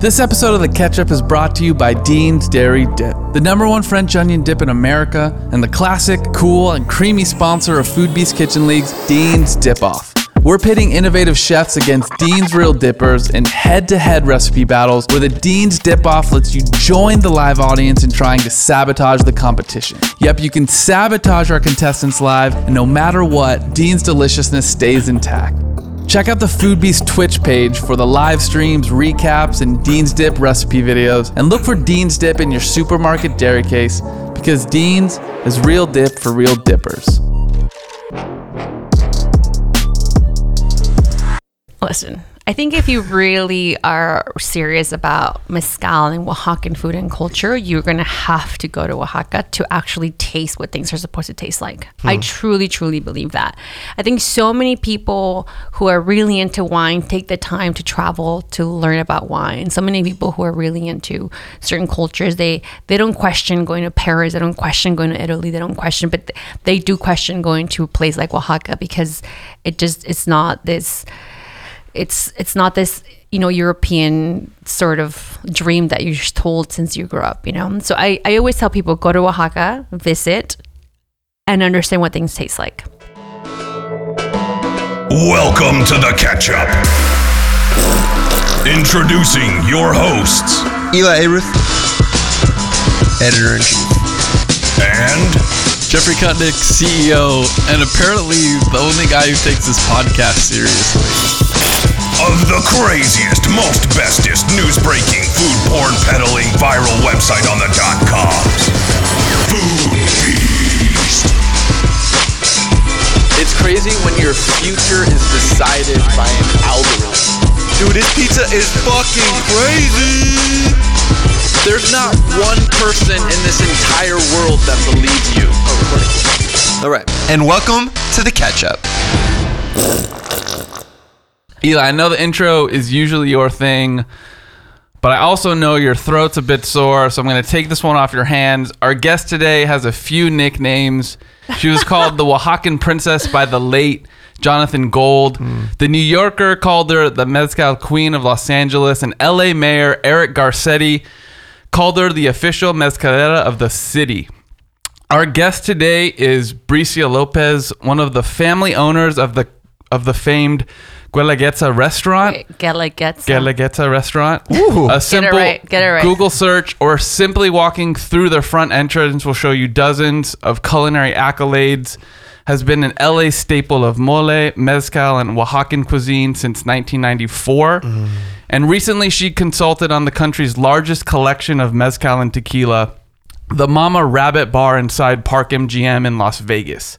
This episode of The Katchup is brought to you by Dean's Dairy Dip, the number one French onion dip in America, and the classic, cool, and creamy sponsor of Foodbeast Kitchen League's Dean's Dip Off. We're pitting innovative chefs against Dean's Real Dippers in head to head recipe battles where the Dean's Dip Off lets you join the live audience in trying to sabotage the competition. Yep, you can sabotage our contestants live, and no matter what, Dean's deliciousness stays intact. Check out the Foodbeast Twitch page for the live streams, recaps, and Dean's Dip recipe videos. And look for Dean's Dip in your supermarket dairy case because Dean's is real dip for real dippers. Listen, I think if you really are serious about mezcal and Oaxacan food and culture, you're going to have to go to Oaxaca to actually taste what things are supposed to taste like. I hmm. truly, truly believe that. I think so many people who are really into wine take the time to travel to learn about wine. So many people who are really into certain cultures, they they don't question going to Paris, they don't question going to Italy, they don't question, but they do question going to a place like Oaxaca because it just it's not this it's it's not this you know European sort of dream that you're told since you grew up, you know. So I, I always tell people go to Oaxaca, visit, and understand what things taste like. Welcome to the catch up. Introducing your hosts Elie Ayrouth, editor in chief. and Jeffrey Kutnick, CEO, and apparently the only guy who takes this podcast seriously. Of the craziest, most bestest news breaking, food porn peddling viral website on the dot coms. Food Beast. It's crazy when your future is decided by an algorithm. Dude, this pizza is fucking crazy. There's not one person in this entire world that believes you. Oh, All right, and welcome to the catch up. Elie, I know the intro is usually your thing, but I also know your throat's a bit sore, so I'm going to take this one off your hands. Our guest today has a few nicknames. She was called the Oaxacan Princess by the late Jonathan Gold. Hmm. The New Yorker called her the Mezcal Queen of Los Angeles, and LA Mayor Eric Garcetti called her the official mezcalera of the city. Our guest today is Bricia Lopez, one of the family owners of the of the famed Guelaguetza restaurant. Gela gets Guelaguetza restaurant. Ooh. A simple right, get it right. Google search or simply walking through their front entrance will show you dozens of culinary accolades. Has been an LA staple of mole, mezcal, and Oaxacan cuisine since 1994. Mm. And recently she consulted on the country's largest collection of mezcal and tequila, the Mama Rabbit Bar inside Park MGM in Las Vegas.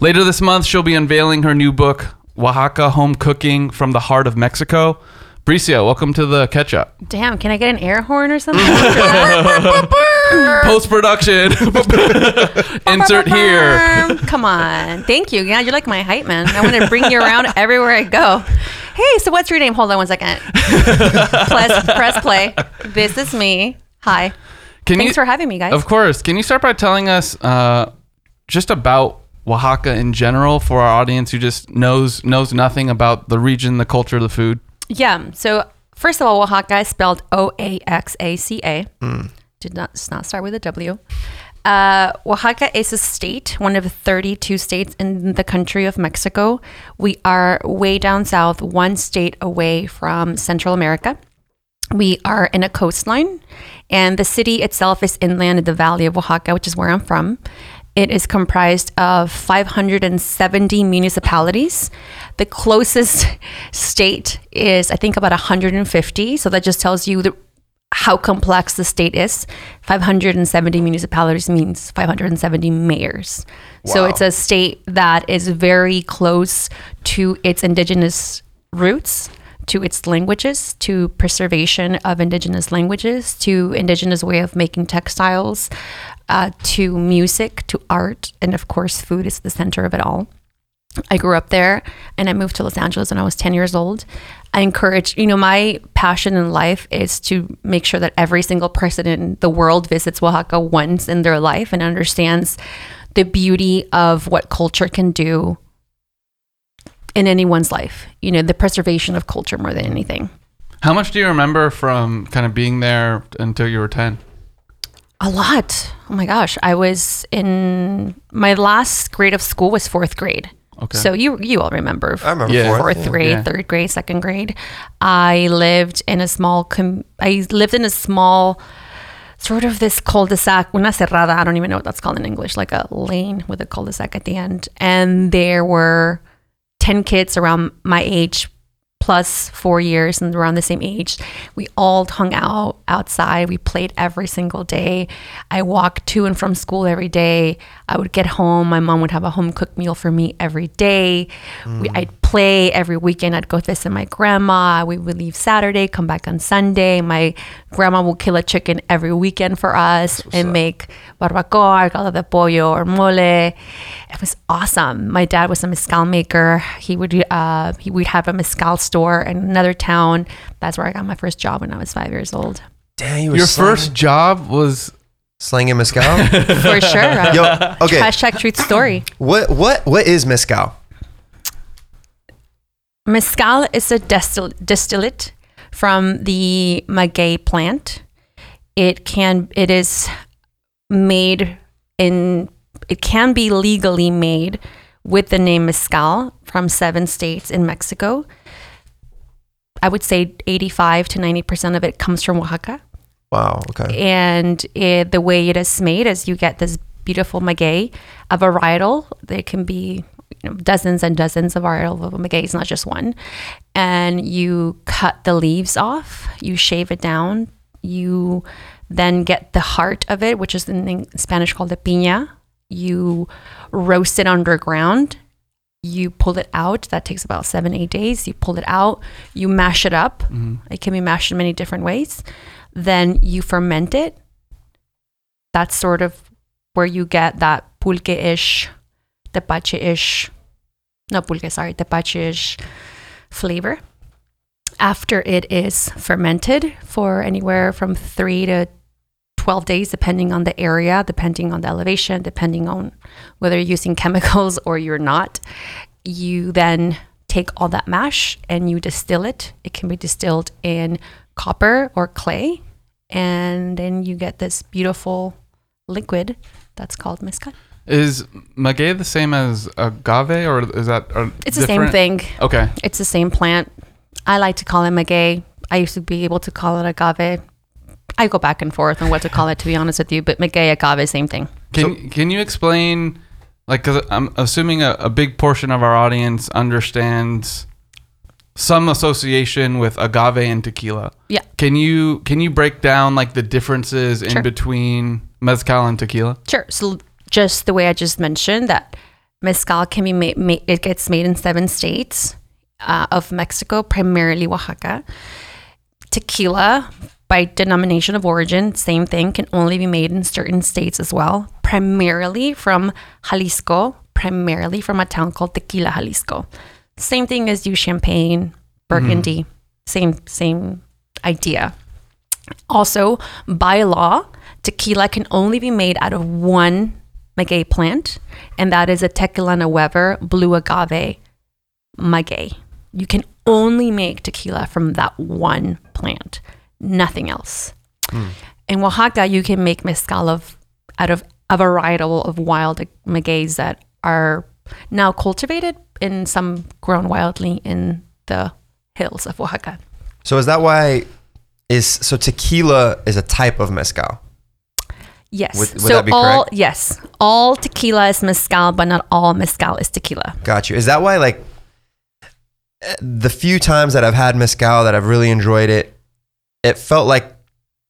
Later this month, she'll be unveiling her new book, Oaxaca Home Cooking from the Heart of Mexico. Bricia, welcome to the catch up. Damn, can I get an air horn or something? Post production. Insert here. Come on. Thank you. Yeah, you're like my hype man. I want to bring you around everywhere I go. Hey, so what's your name? Hold on one second. press, press play. This is me. Hi. Can Thanks you, for having me, guys. Of course. Can you start by telling us uh, just about Oaxaca in general for our audience who just knows knows nothing about the region, the culture, the food? Yeah. So first of all, Oaxaca is spelled O A X A C A. Did not does not start with a W. Uh, Oaxaca is a state, one of 32 states in the country of Mexico. We are way down south, one state away from Central America. We are in a coastline, and the city itself is inland in the valley of Oaxaca, which is where I'm from. It is comprised of 570 municipalities. The closest state is, I think, about 150. So that just tells you the, how complex the state is. 570 municipalities means 570 mayors. So it's a state that is very close to its indigenous roots to its languages, to preservation of indigenous languages, to indigenous way of making textiles, uh, to music, to art, and of course, food is the center of it all. I grew up there and I moved to Los Angeles when I was 10 years old. I encourage, you know, my passion in life is to make sure that every single person in the world visits Oaxaca once in their life and understands the beauty of what culture can do in anyone's life. You know, the preservation of culture more than anything. How much do you remember from kind of being there until you were 10? A lot. Oh my gosh. I was in my last grade of school was fourth grade. Okay. So you you all remember I remember Yeah. fourth. fourth yeah. grade, Yeah. third grade, second grade. I lived in a small. Com- I lived in a small, sort of this cul-de-sac, una cerrada. I don't even know what that's called in English, like a lane with a cul-de-sac at the end. And there were ten kids around my age, plus four years, and we're around the same age. We all hung out outside. We played every single day. I walked to and from school every day. I would get home. My mom would have a home cooked meal for me every day. We, hmm. I'd play every weekend. I'd go visit my grandma. We would leave Saturday, come back on Sunday. My grandma would kill a chicken every weekend for us and make barbacoa, caldo de pollo, or mole. It was awesome. My dad was a mezcal maker. He would uh, he would have a mezcal store in another town. That's where I got my first job when I was five years old. Damn, you Your slanging- first job was slinging mezcal. For sure. Uh, Yo, okay. Hashtag truth story. What what what is mezcal? Mezcal is a distil- distillate from the maguey plant. It can it is made in it can be legally made with the name mezcal from seven states in Mexico. I would say 85 to 90% of it comes from Oaxaca. Wow. Okay. And it, the way it is made is you get this beautiful maguey, a varietal. There can be you know, dozens and dozens of varietal of magueys, not just one. And you cut the leaves off, you shave it down, you then get the heart of it, which is in Spanish called the piña. You roast it underground. You pull it out. That takes about seven, eight days. You pull it out. You mash it up. Mm-hmm. It can be mashed in many different ways. Then you ferment it. That's sort of where you get that pulque-ish, tepache-ish, no pulque, sorry, tepache-ish flavor. After it is fermented for anywhere from three to 12 days, depending on the area, depending on the elevation, depending on whether you're using chemicals or you're not, you then take all that mash and you distill it. It can be distilled in copper or clay, and then you get this beautiful liquid that's called mezcal. Is maguey the same as agave or is that are It's the same thing. Okay. It's the same plant. I like to call it maguey. I used to be able to call it agave. I go back and forth on what to call it, to be honest with you. But maguey, agave, same thing. Can can you explain like cuz I'm assuming a, a big portion of our audience understands some association with agave and tequila. Yeah. Can you can you break down like the differences in between mezcal and tequila? Sure. So just the way I just mentioned that mezcal can be made, made it gets made in seven states uh, of Mexico, primarily Oaxaca. Tequila, by denomination of origin, same thing, can only be made in certain states as well, primarily from Jalisco, primarily from a town called Tequila, Jalisco. Same thing as you champagne, Burgundy, same same idea. Also, by law, tequila can only be made out of one maguey plant, and that is a Tequilana Weber blue agave maguey. You can only make tequila from that one plant, nothing else. Hmm. In Oaxaca, you can make mezcal of out of a varietal of wild magueys that are now cultivated and some grown wildly in the hills of Oaxaca. So is that why is so tequila is a type of mezcal? Yes. Would- would so all correct? yes, all tequila is mezcal, but not all mezcal is tequila. Got you. Is that why like the few times that I've had mezcal that I've really enjoyed it, it felt like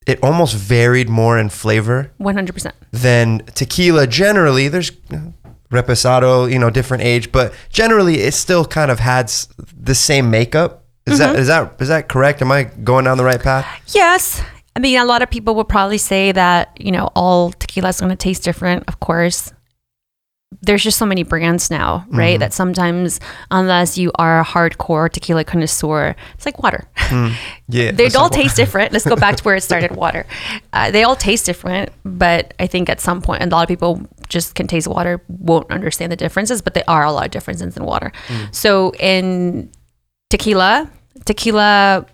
it almost varied more in flavor One hundred percent. than tequila. Generally, there's reposado, you know, different age, but generally it still kind of had the same makeup. Is that mm-hmm. is that is that correct? Am I going down the right path? Yes. I mean, a lot of people would probably say that, you know, all tequila is going to taste different, of course. There's just so many brands now, right? Mm-hmm. That sometimes, unless you are a hardcore tequila connoisseur, it's like water. Hmm. Yeah, they all taste different. Let's go back to where it started water. Uh, they all taste different, but I think at some point, a lot of people just can taste water, won't understand the differences, but there are a lot of differences in water. Hmm. So in tequila, tequila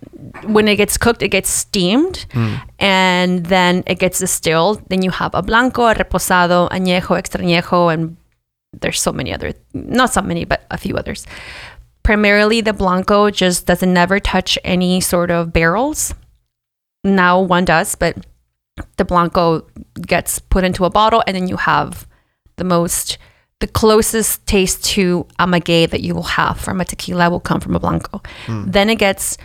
when it gets cooked it gets steamed hmm. and then it gets distilled. Then you have a blanco a reposado añejo extra añejo and there's so many other not so many but a few others. Primarily the blanco just doesn't never touch any sort of barrels. Now one does but the blanco gets put into a bottle and then you have the most the closest taste to a maguey that you will have from a tequila will come from a blanco. Then it gets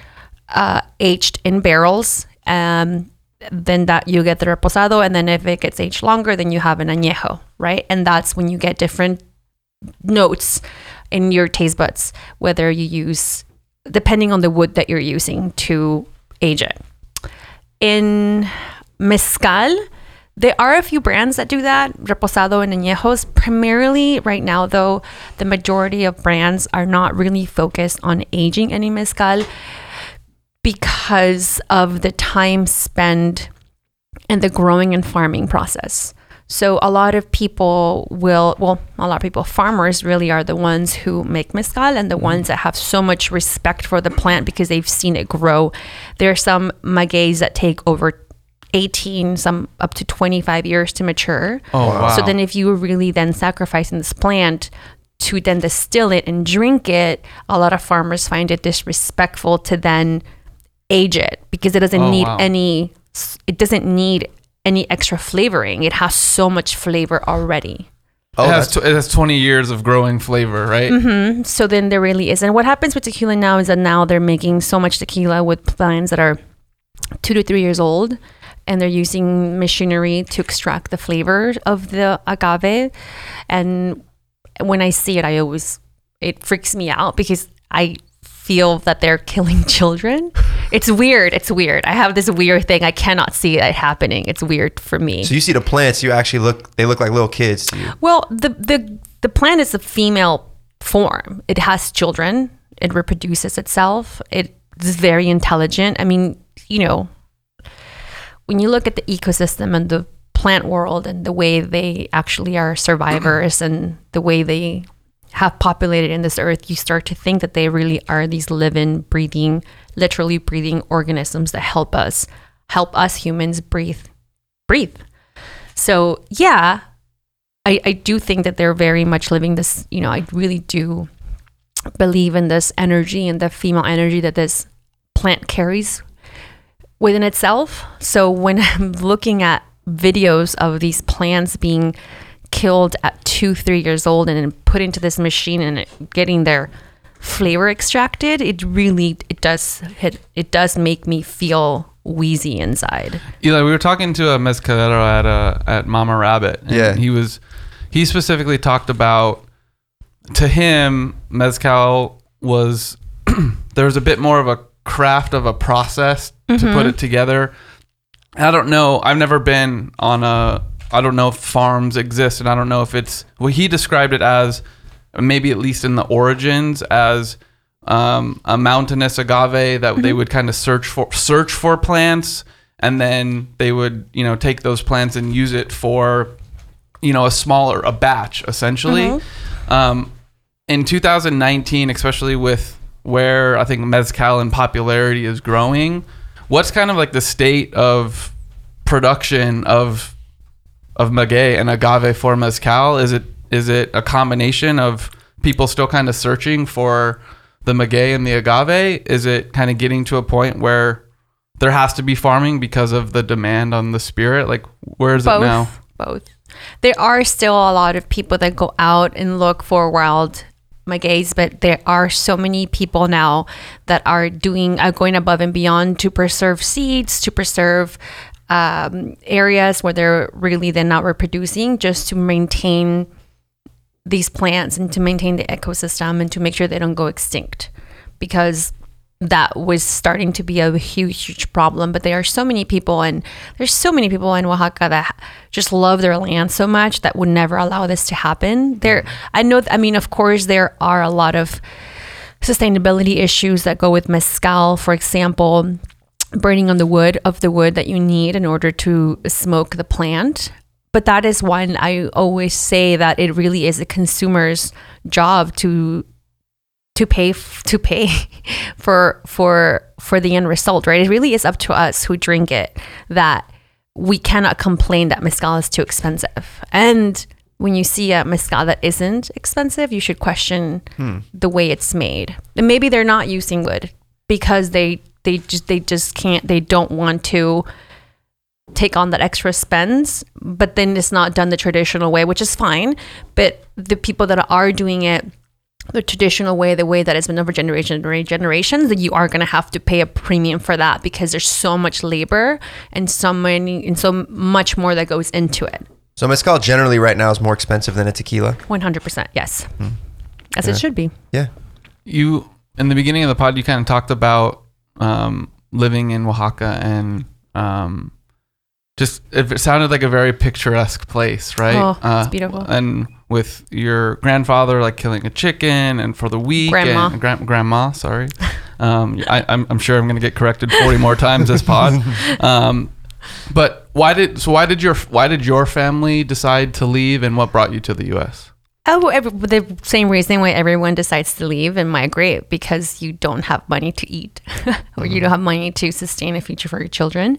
uh, aged in barrels um, then that you get the reposado and then if it gets aged longer then you have an añejo right? And that's when you get different notes in your taste buds whether you use depending on the wood that you're using to age it. In mezcal there are a few brands that do that reposado and añejos primarily right now though the majority of brands are not really focused on aging any mezcal because of the time spent and the growing and farming process. So a lot of people will, well, a lot of people, farmers really are the ones who make mezcal and the mm-hmm. ones that have so much respect for the plant because they've seen it grow. There are some magueys that take over 18, some up to 25 years to mature. Oh, wow. So then if you were really then sacrificing this plant to then distill it and drink it, a lot of farmers find it disrespectful to then age it because it doesn't Oh, need wow. any it doesn't need any extra flavoring. It has so much flavor already. Oh, it, has that's- tw- it has 20 years of growing flavor, right? Mm-hmm. So then there really is. And what happens with tequila now is that now they're making so much tequila with plants that are two to three years old and they're using machinery to extract the flavor of the agave. And when I see it, I always, it freaks me out because I feel that they're killing children. It's weird. It's weird. I have this weird thing. I cannot see it happening. It's weird for me. so you see the plants, you actually look. They look like little kids to you. Well, the the the plant is a female form. It has children. It reproduces itself. It is very intelligent. I mean, you know, when you look at the ecosystem and the plant world and the way they actually are survivors and the way they have populated in this earth, you start to think that they really are these living, breathing, literally breathing organisms that help us, help us humans breathe, breathe. So yeah, I, I do think that they're very much living this, you know, I really do believe in this energy and the female energy that this plant carries within itself. So when I'm looking at videos of these plants being killed at two, three years old and then put into this machine and it, getting their flavor extracted, it really it does hit it does make me feel wheezy inside. Elie, we were talking to a mezcalero at uh, at Mama Rabbit. And Yeah. he was he specifically talked about to him mezcal was there was a bit more of a craft of a process to put it together. I don't know. I've never been on a. I don't know if farms exist, and I don't know if it's. Well, he described it as maybe at least in the origins as um, a mountainous agave that they would kind of search for search for plants, and then they would you know take those plants and use it for you know a smaller a batch essentially. Um, in 2019, especially with where I think mezcal in popularity is growing, what's kind of like the state of production of of maguey and agave for mezcal? Is it is it a combination of people still kind of searching for the maguey and the agave? Is it kind of getting to a point where there has to be farming because of the demand on the spirit? Like where is both, it now? Both. There are still a lot of people that go out and look for wild magueys, but there are so many people now that are doing uh, going above and beyond to preserve seeds, to preserve um, areas where they're really then not reproducing, just to maintain these plants and to maintain the ecosystem and to make sure they don't go extinct, because that was starting to be a huge, huge problem. But there are so many people, and there's so many people in Oaxaca that just love their land so much that would never allow this to happen. There, I know. I mean, of course, there are a lot of sustainability issues that go with mezcal, for example, burning on the wood of the wood that you need in order to smoke the plant. But that is one I always say that it really is a consumer's job to to pay f- to pay for for for the end result, right? It really is up to us who drink it that we cannot complain that mezcal is too expensive. And when you see a mezcal that isn't expensive, you should question hmm. the way it's made. And maybe they're not using wood because they they just they just can't they don't want to take on that extra spends, but then it's not done the traditional way, which is fine. But the people that are doing it the traditional way, the way that it's been over generation generations, that you are going to have to pay a premium for that because there's so much labor and so many and so much more that goes into it. So mezcal generally right now is more expensive than a tequila. One hundred percent, yes, as it should be. Yeah. you in the beginning of the pod you kind of talked about um, living in oaxaca and um, just it sounded like a very picturesque place right Uh, Oh, it's beautiful. and with your grandfather like killing a chicken and for the week Grandma. and gran- grandma sorry um, I, I'm, I'm sure i'm going to get corrected 40 more times this pod um, but why did so why did your why did your family decide to leave and what brought you to the us Oh, every, the same reason why everyone decides to leave and migrate because you don't have money to eat or you don't have money to sustain a future for your children.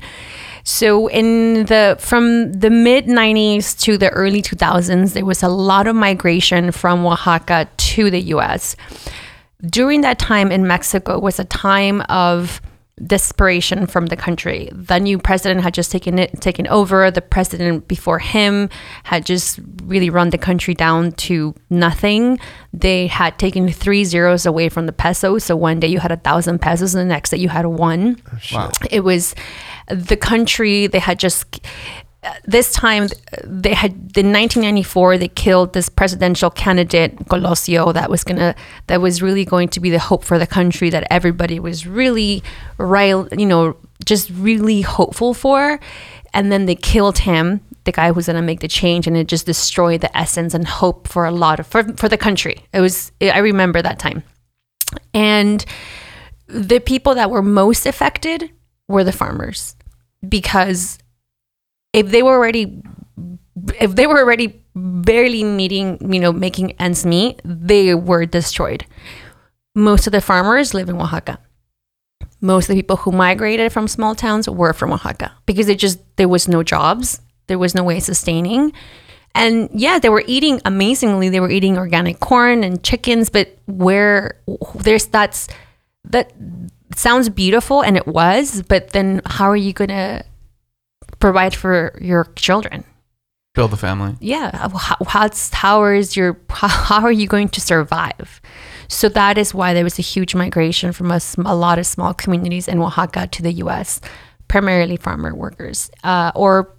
So in the from the mid 90s to the early 2000s there was a lot of migration from Oaxaca to the US. During that time in Mexico was a time of desperation from the country. The new president had just taken it taken over. The president before him had just really run the country down to nothing. They had taken three zeros away from the peso. So one day you had a thousand pesos, and the next day you had one. wow It was the country. They had just this time they had in 1994 they killed this presidential candidate Colosio that was gonna that was really going to be the hope for the country that everybody was really rile you know just really hopeful for. And then they killed him the guy who's gonna make the change and it just destroyed the essence and hope for a lot of for, for the country. It was I remember that time. And the people that were most affected were the farmers because if they were already if they were already barely meeting you know making ends meet they were destroyed. Most of the farmers live in oaxaca. Most of the people who migrated from small towns were from oaxaca because it just there was no jobs there was no way of sustaining. And yeah they were eating amazingly. They were eating organic corn and chickens but where there's that's that sounds beautiful and it was but then how are you gonna provide for your children. Build the family. Yeah. How, how's, how is your how, how are you going to survive? So that is why there was a huge migration from a, a lot of small communities in oaxaca to the us primarily farmer workers. Uh, or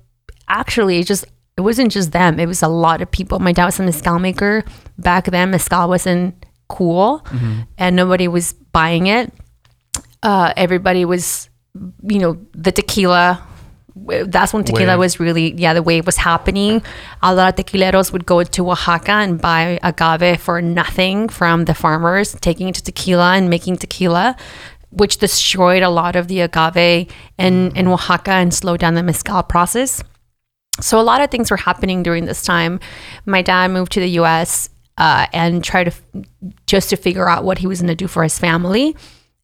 actually just it wasn't just them. It was a lot of people. My dad was a mezcal maker. Back then mezcal wasn't cool and nobody was buying it. Uh, everybody was you know the tequila that's when tequila Wave. was really yeah the wave was happening a lot of tequileros would go to oaxaca and buy agave for nothing from the farmers taking it to tequila and making tequila which destroyed a lot of the agave in, in oaxaca and slowed down the mezcal process so a lot of things were happening during this time. My dad moved to the U.S. Uh, and tried to f- just to figure out what he was going to do for his family,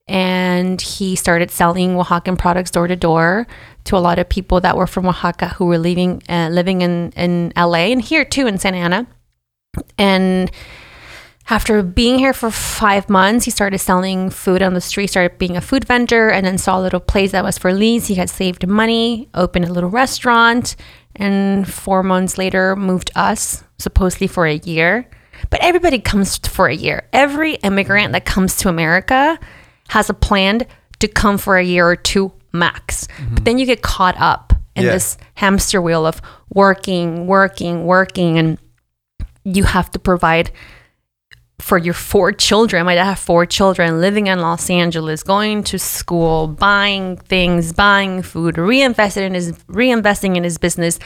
and he started selling Oaxacan products door to door to a lot of people that were from Oaxaca who were living uh, living in in L.A. and here too in Santa Ana, and after being here for five months, he started selling food on the street, started being a food vendor, and then saw a little place that was for lease. He had saved money, opened a little restaurant, and four months later moved us, supposedly for a year. But everybody comes for a year. Every immigrant that comes to America has a plan to come for a year or two max. Mm-hmm. But then you get caught up in Yeah. this hamster wheel of working, working, working, and you have to provide for your four children. My dad have four children living in Los Angeles, going to school, buying things, buying food, reinvesting in his reinvesting in his business.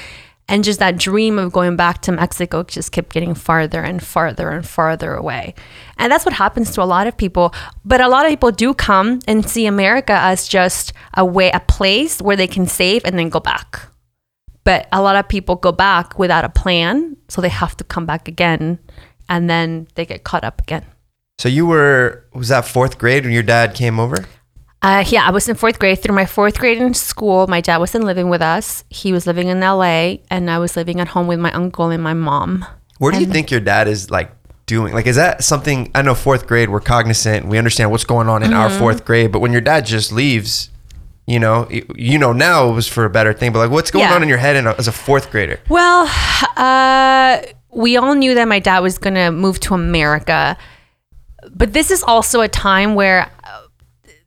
And just that dream of going back to Mexico just kept getting farther and farther and farther away. And that's what happens to a lot of people. But a lot of people do come and see America as just a way, a place where they can save and then go back but a lot of people go back without a plan so they have to come back again and then they get caught up again So you were was that fourth grade when your dad came over? Uh, yeah, I was in fourth grade. Through my fourth grade in school, my dad wasn't living with us. He was living in LA, and I was living at home with my uncle and my mom. Where do you think your dad is like doing? Like, is that something? I know fourth grade, we're cognizant, we understand what's going on in our Mm-hmm. fourth grade, but when your dad just leaves, you know, you, you know now it was for a better thing, but like, what's going Yeah. on in your head in a, as a fourth grader? Well, uh, we all knew that my dad was going to move to America. But this is also a time where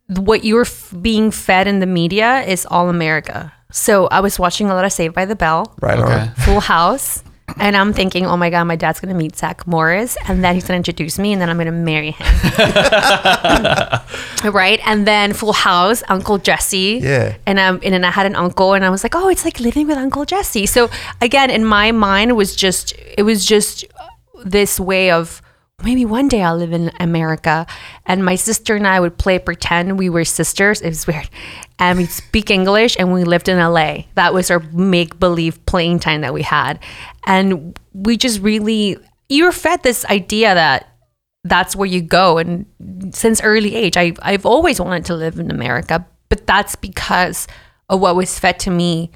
what you're f- being fed in the media is all America. So I was watching a lot of Saved by the Bell, Right Okay. Full House. And I'm thinking, oh my God, my dad's going to meet Zach Morris and then he's going to introduce me and then I'm going to marry him. right. And then Full House, Uncle Jesse. Yeah. And, um, and then I had an uncle and I was like, oh, it's like living with Uncle Jesse. So again, in my mind, it was just, it was just this way of, maybe one day I'll live in America. And my sister and I would play pretend we were sisters. It was weird. And we'd speak English and we lived in LA. That was our make believe playing time that we had. And we just really, you were fed this idea that that's where you go. And since early age, I, I've always wanted to live in America, but that's because of what was fed to me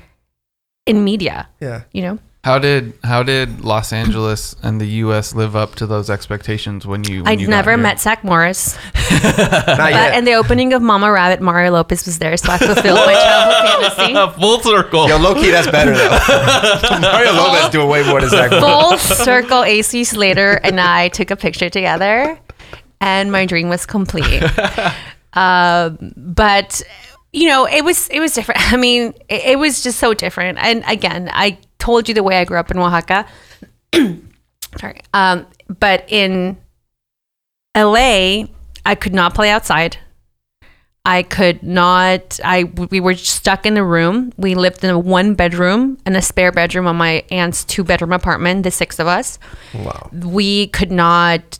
in media, Yeah. you know? How did how did Los Angeles and the U.S. live up to those expectations when you? When I'd you never here? met Zach Morris. Not But yet. in the opening of Mama Rabbit, Mario Lopez was there, so I fulfilled my childhood fantasy. Full circle. Yo, low key, that's better though. Mario Lopez doing way more than Zach. Full circle AC Slater and I took a picture together, and my dream was complete. um, but you know, it was it was different. I mean, it, it was just so different. And again, I told you the way I grew up in Oaxaca. Sorry, um, but in LA, I could not play outside. I could not. I we were stuck in the room. We lived in a one bedroom and a spare bedroom on my aunt's two bedroom apartment. The six of us. Wow. We could not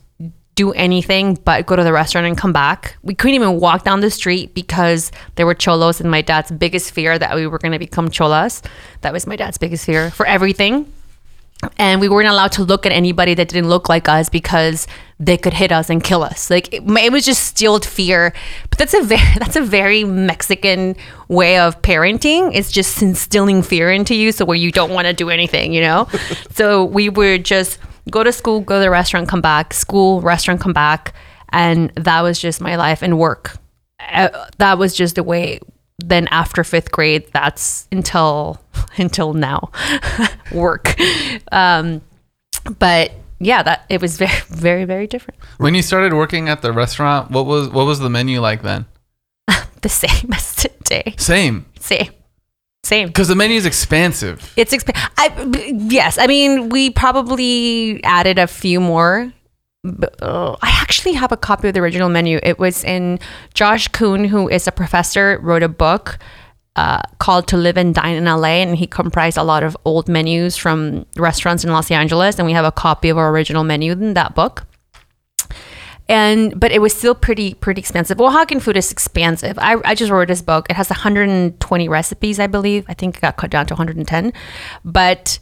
do anything but go to the restaurant and come back. We couldn't even walk down the street because there were cholos, and my dad's biggest fear that we were going to become cholas. That was my dad's biggest fear for everything and we weren't allowed to look at anybody that didn't look like us because they could hit us and kill us. Like it, it was just stilled fear. But that's a very that's a very Mexican way of parenting. It's just instilling fear into you, so where you don't want to do anything, you know. so we were just go to school, go to the restaurant, come back, school, restaurant, come back, and that was just my life and work. Uh, that was just the way then after fifth grade that's until until now work. Um but yeah that it was very very very different. When you started working at the restaurant, what was what was the menu like then? the same as today. Same, same same because the menu is expansive. it's exp- I, yes i mean we probably added a few more but, uh, I actually have a copy of the original menu. It was in Josh Kun, who is a professor, wrote a book uh, called To Live and Dine in LA, and he comprised a lot of old menus from restaurants in Los Angeles, and we have a copy of our original menu in that book. And but it was still pretty pretty expensive. Oaxacan food is expensive. I, I just wrote this book. It has 120 recipes, I believe. I think it got cut down to 110, but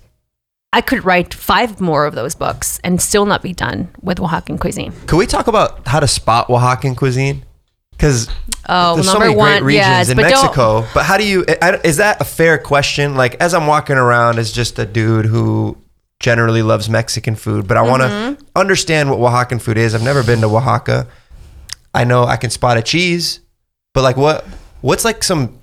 I could write five more of those books and still not be done with Oaxacan cuisine. Could we talk about how to spot Oaxacan cuisine? Because Oh, there's so many great regions yes, in but Mexico. But how do you? Is that a fair question? Like, as I'm walking around as just a dude who generally loves Mexican food, but I want to Mm-hmm. understand what Oaxacan food is. I've never been to Oaxaca. I know I can spot a cheese, but like, what? What's like some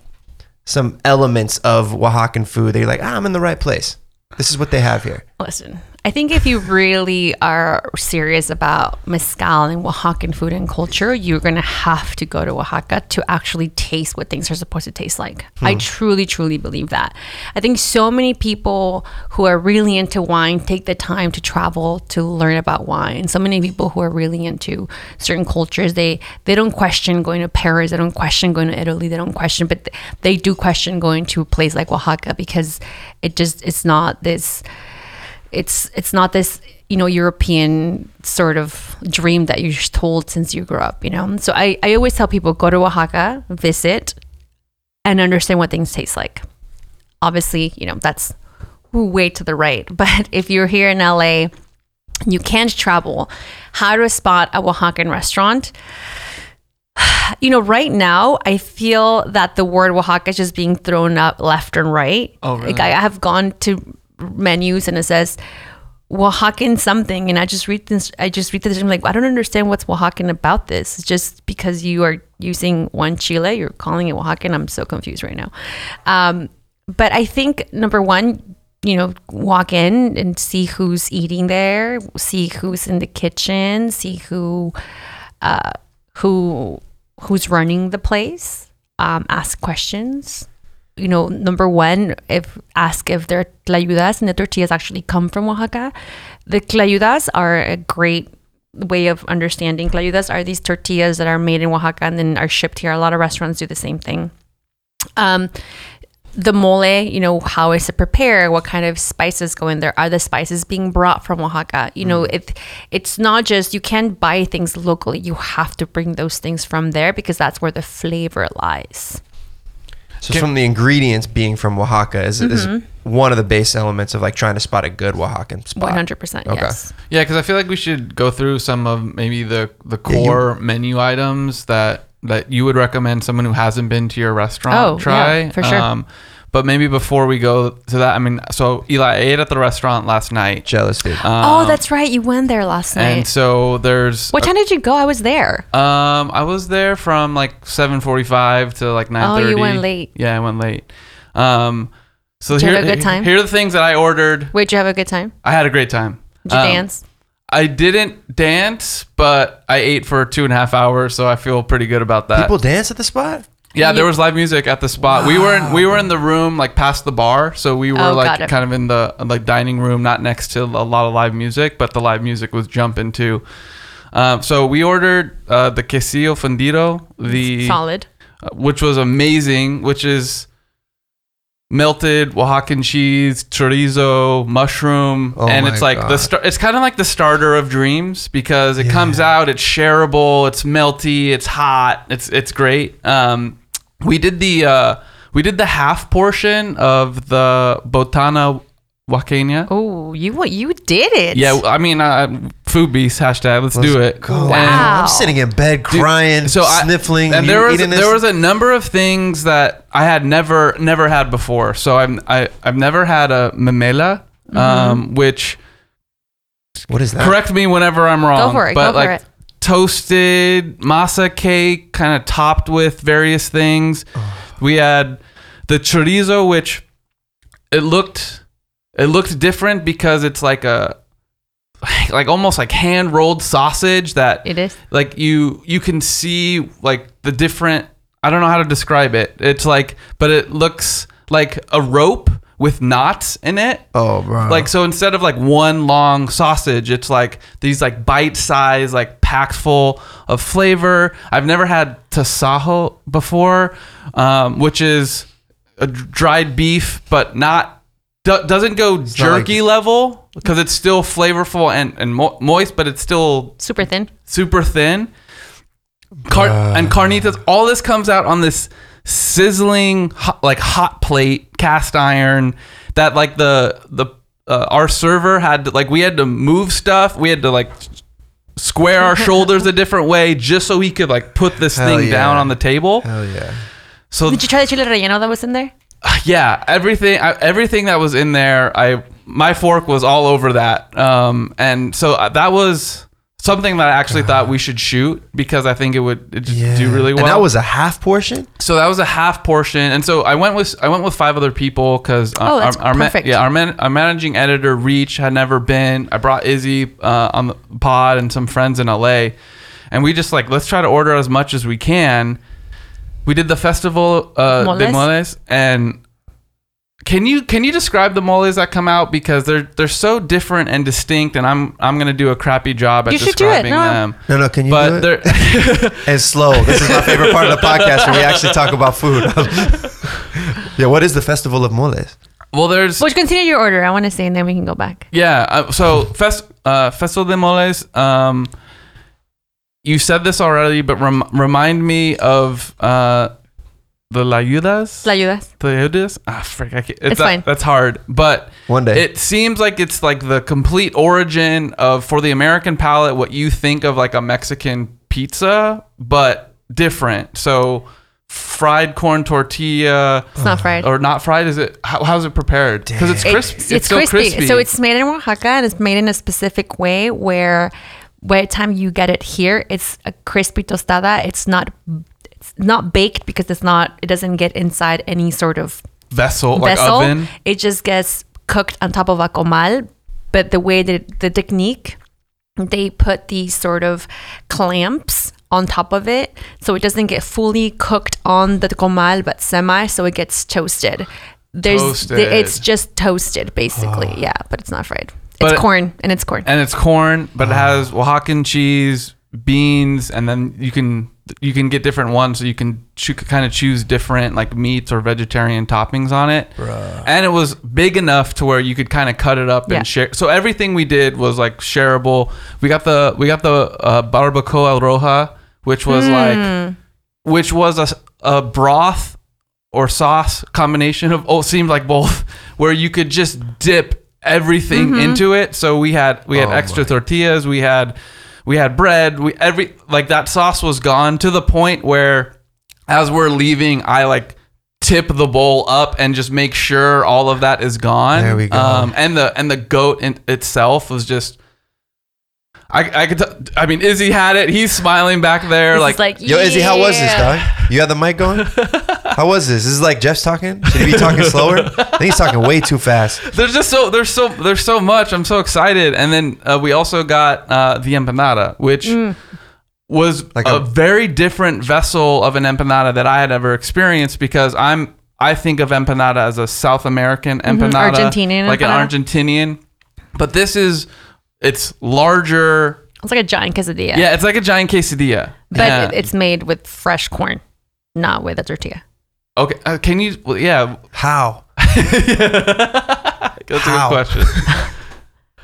some elements of Oaxacan food that you're like, ah, I'm in the right place. This is what they have here. Listen, I think if you really are serious about mezcal and Oaxacan food and culture, you're going to have to go to Oaxaca to actually taste what things are supposed to taste like. I hmm. truly, truly believe that. I think so many people who are really into wine take the time to travel to learn about wine. So many people who are really into certain cultures, they they don't question going to Paris, they don't question going to Italy, they don't question, but th- they do question going to a place like Oaxaca because it just it's not this it's it's not this you know European sort of dream that you're told since you grew up, you know. So I, I always tell people go to Oaxaca, visit, and understand what things taste like. Obviously, you know that's way to the right, but if you're here in LA, You can't travel. How to spot a Oaxacan restaurant? You know, right now I feel that the word Oaxaca is just being thrown up left and right. Oh, really? Like I have gone to menus and it says Oaxacan something, and I just read this. I just read this. And I'm like, I don't understand what's Oaxacan about this. It's just because you are using one chile, you're calling it Oaxacan. I'm so confused right now. Um, but I think number one, you know, walk in and see who's eating there, see who's in the kitchen, see who, uh, who, who's running the place. Um, ask questions you know, number one, if ask if their tlayudas and the tortillas actually come from Oaxaca. The tlayudas are a great way of understanding. Tlayudas are these tortillas that are made in Oaxaca and then are shipped here. A lot of restaurants do the same thing. Um, the mole, you know, how is it prepared? What kind of spices go in there? Are the spices being brought from Oaxaca? You know, it it's not just you can't buy things locally. You have to bring those things from there because that's where the flavor lies. So from the ingredients being from Oaxaca is, is Mm-hmm. one of the base elements of like trying to spot a good Oaxacan spot. One hundred percent, Okay. yes. Yeah, because I feel like we should go through some of maybe the the Yeah, you- core menu items that that you would recommend someone who hasn't been to your restaurant Oh, try. yeah, for sure. Um, but maybe before we go to that, I mean, so Elie I ate at the restaurant last night. Jealous dude. oh, that's right. You went there last night. And so there's what time did you go? I was there. Um, I was there from like seven forty-five to like nine thirty. Oh, you went late. Yeah, I went late. Um, so Did you here, have a good time? here are the things that I ordered. Wait, did you have a good time? I had a great time. Did you Um, dance? I didn't dance, but I ate for two and a half hours, so I feel pretty good about that. People dance at the spot? Yeah, there was live music at the spot. We were in we were in the room like past the bar, so we were Oh, got like it. kind of in the like dining room, not next to a lot of live music, but the live music was jumping too. Um, so we ordered uh, the quesillo fundido, the Solid. uh, which was amazing, which is melted Oaxacan cheese, chorizo, mushroom, Oh and my it's like the God. star- it's kind of like the starter of dreams because it comes out, it's shareable, it's melty, it's hot, it's it's great. Um, we did the uh, we did the half portion of the botana Oaxaqueña. Oh, you what you did it. Yeah, I mean, uh, foodbeast hashtag. Let's, do it. Go. And- Wow. I'm sitting in bed crying, so I- sniffling, and there was this? there was a number of things that I had never never had before. So I'm I, I've never had a memela, Mm-hmm. um, which what is that? correct me whenever I'm wrong. Go for it, But go for it. Toasted masa cake, kind of topped with various things. We had the chorizo, which it looked it looked different because it's like a like almost like hand rolled sausage that It is. like you you can see like the different I don't know how to describe it. It's like but it looks like a rope with knots in it. Oh, bro. Like so instead of like one long sausage, it's like these like bite size, like packed full of flavor. I've never had tasajo before, um, which is a dried beef, but not do- doesn't go not jerky like- level because it's still flavorful and and mo- moist, but it's still Super thin. super thin. Car- and carnitas. All this comes out on this sizzling, hot, like hot plate, cast iron. That like the the uh, our server had to, like we had to move stuff. We had to like square our shoulders a different way just so he could like put this Hell thing yeah. down on the table. Hell yeah. So Did you try the chile relleno that was in there? yeah, everything I, everything that was in there, I my fork was all over that. Um, and so uh, that was something that I actually thought we should shoot because I think it would it just do really well. And that was a half portion? so that was a half portion, and so I went with I went with five other people because Oh, our, that's our, ma- perfect. yeah our, man, our managing editor Reach had never been. I brought Izzy uh, on the pod and some friends in LA, and we just like let's try to order as much as we can. We did the festival uh, de Moles? moles, and can you can you describe the moles that come out because they're they're so different and distinct, and I'm I'm gonna do a crappy job at You should do it, describing no. them. No, no, can you But do it? they're And slow. This is my favorite part of the podcast where we actually talk about food. yeah, what is the Festival of Moles? well, there's Well, continue your order. I want to say, and then we can go back. Yeah. Uh, so fest, uh, Festival de Moles. Um, you said this already, but rem- remind me of uh, the layudas. La ayudas. Layudas. Ah, frick, I can't, It's that- fine. That's hard, but One day. it seems like it's like the complete origin of for the American palate what you think of like a Mexican pizza, but different. So fried corn tortilla. It's not fried. Or not fried? Is it? How, how's it prepared? Because it's Dang. crispy. It's, It's, it's so crispy. crispy. So it's made in Oaxaca and it's made in a specific way where by the time you get it here, it's a crispy tostada. It's not it's not baked because it's not it doesn't get inside any sort of vessel, like oven. It just gets cooked on top of a comal. But the way that the technique, they put these sort of clamps on top of it, so it doesn't get fully cooked on the comal, but semi, so it gets toasted. There's, Toasted. it's just toasted basically, ah. yeah, but it's not fried. But- it's corn and it's corn. and it's corn, but it ah. has Oaxacan cheese, beans, and then you can you can get different ones, so you can choo- kind of choose different like meats or vegetarian toppings on it. And it was big enough to where you could kind of cut it up Yeah. and share. So everything we did was like shareable. We got the we got the uh, barbacoa al roja, which was Hmm. like which was a, a broth or sauce combination of oh it seemed like both where you could just dip everything Mm-hmm. into it so we had we had Oh extra my. tortillas we had we had bread we every like that sauce was gone to the point where as we're leaving i like tip the bowl up and just make sure all of that is gone There we go. um and the and the goat in itself was just I, I could t- I mean Izzy had it he's smiling back there This like, like Yo, Izzy, how was this, yeah. dog? You had the mic going? How was this? This is like Jeff's talking? Should he be talking slower? I think he's talking way too fast. there's just so there's so there's so much. I'm so excited. And then uh, we also got uh, the empanada, which was Like a, a- very different vessel of an empanada that I had ever experienced because I'm I think of empanada as a South American empanada, Argentinian like an empanada. Argentinian. But this is it's larger. It's like a giant quesadilla. Yeah, it's like a giant quesadilla. But Yeah. it's made with fresh corn, not with a tortilla. Okay. Uh, can you? Well, yeah, How? that's a good question.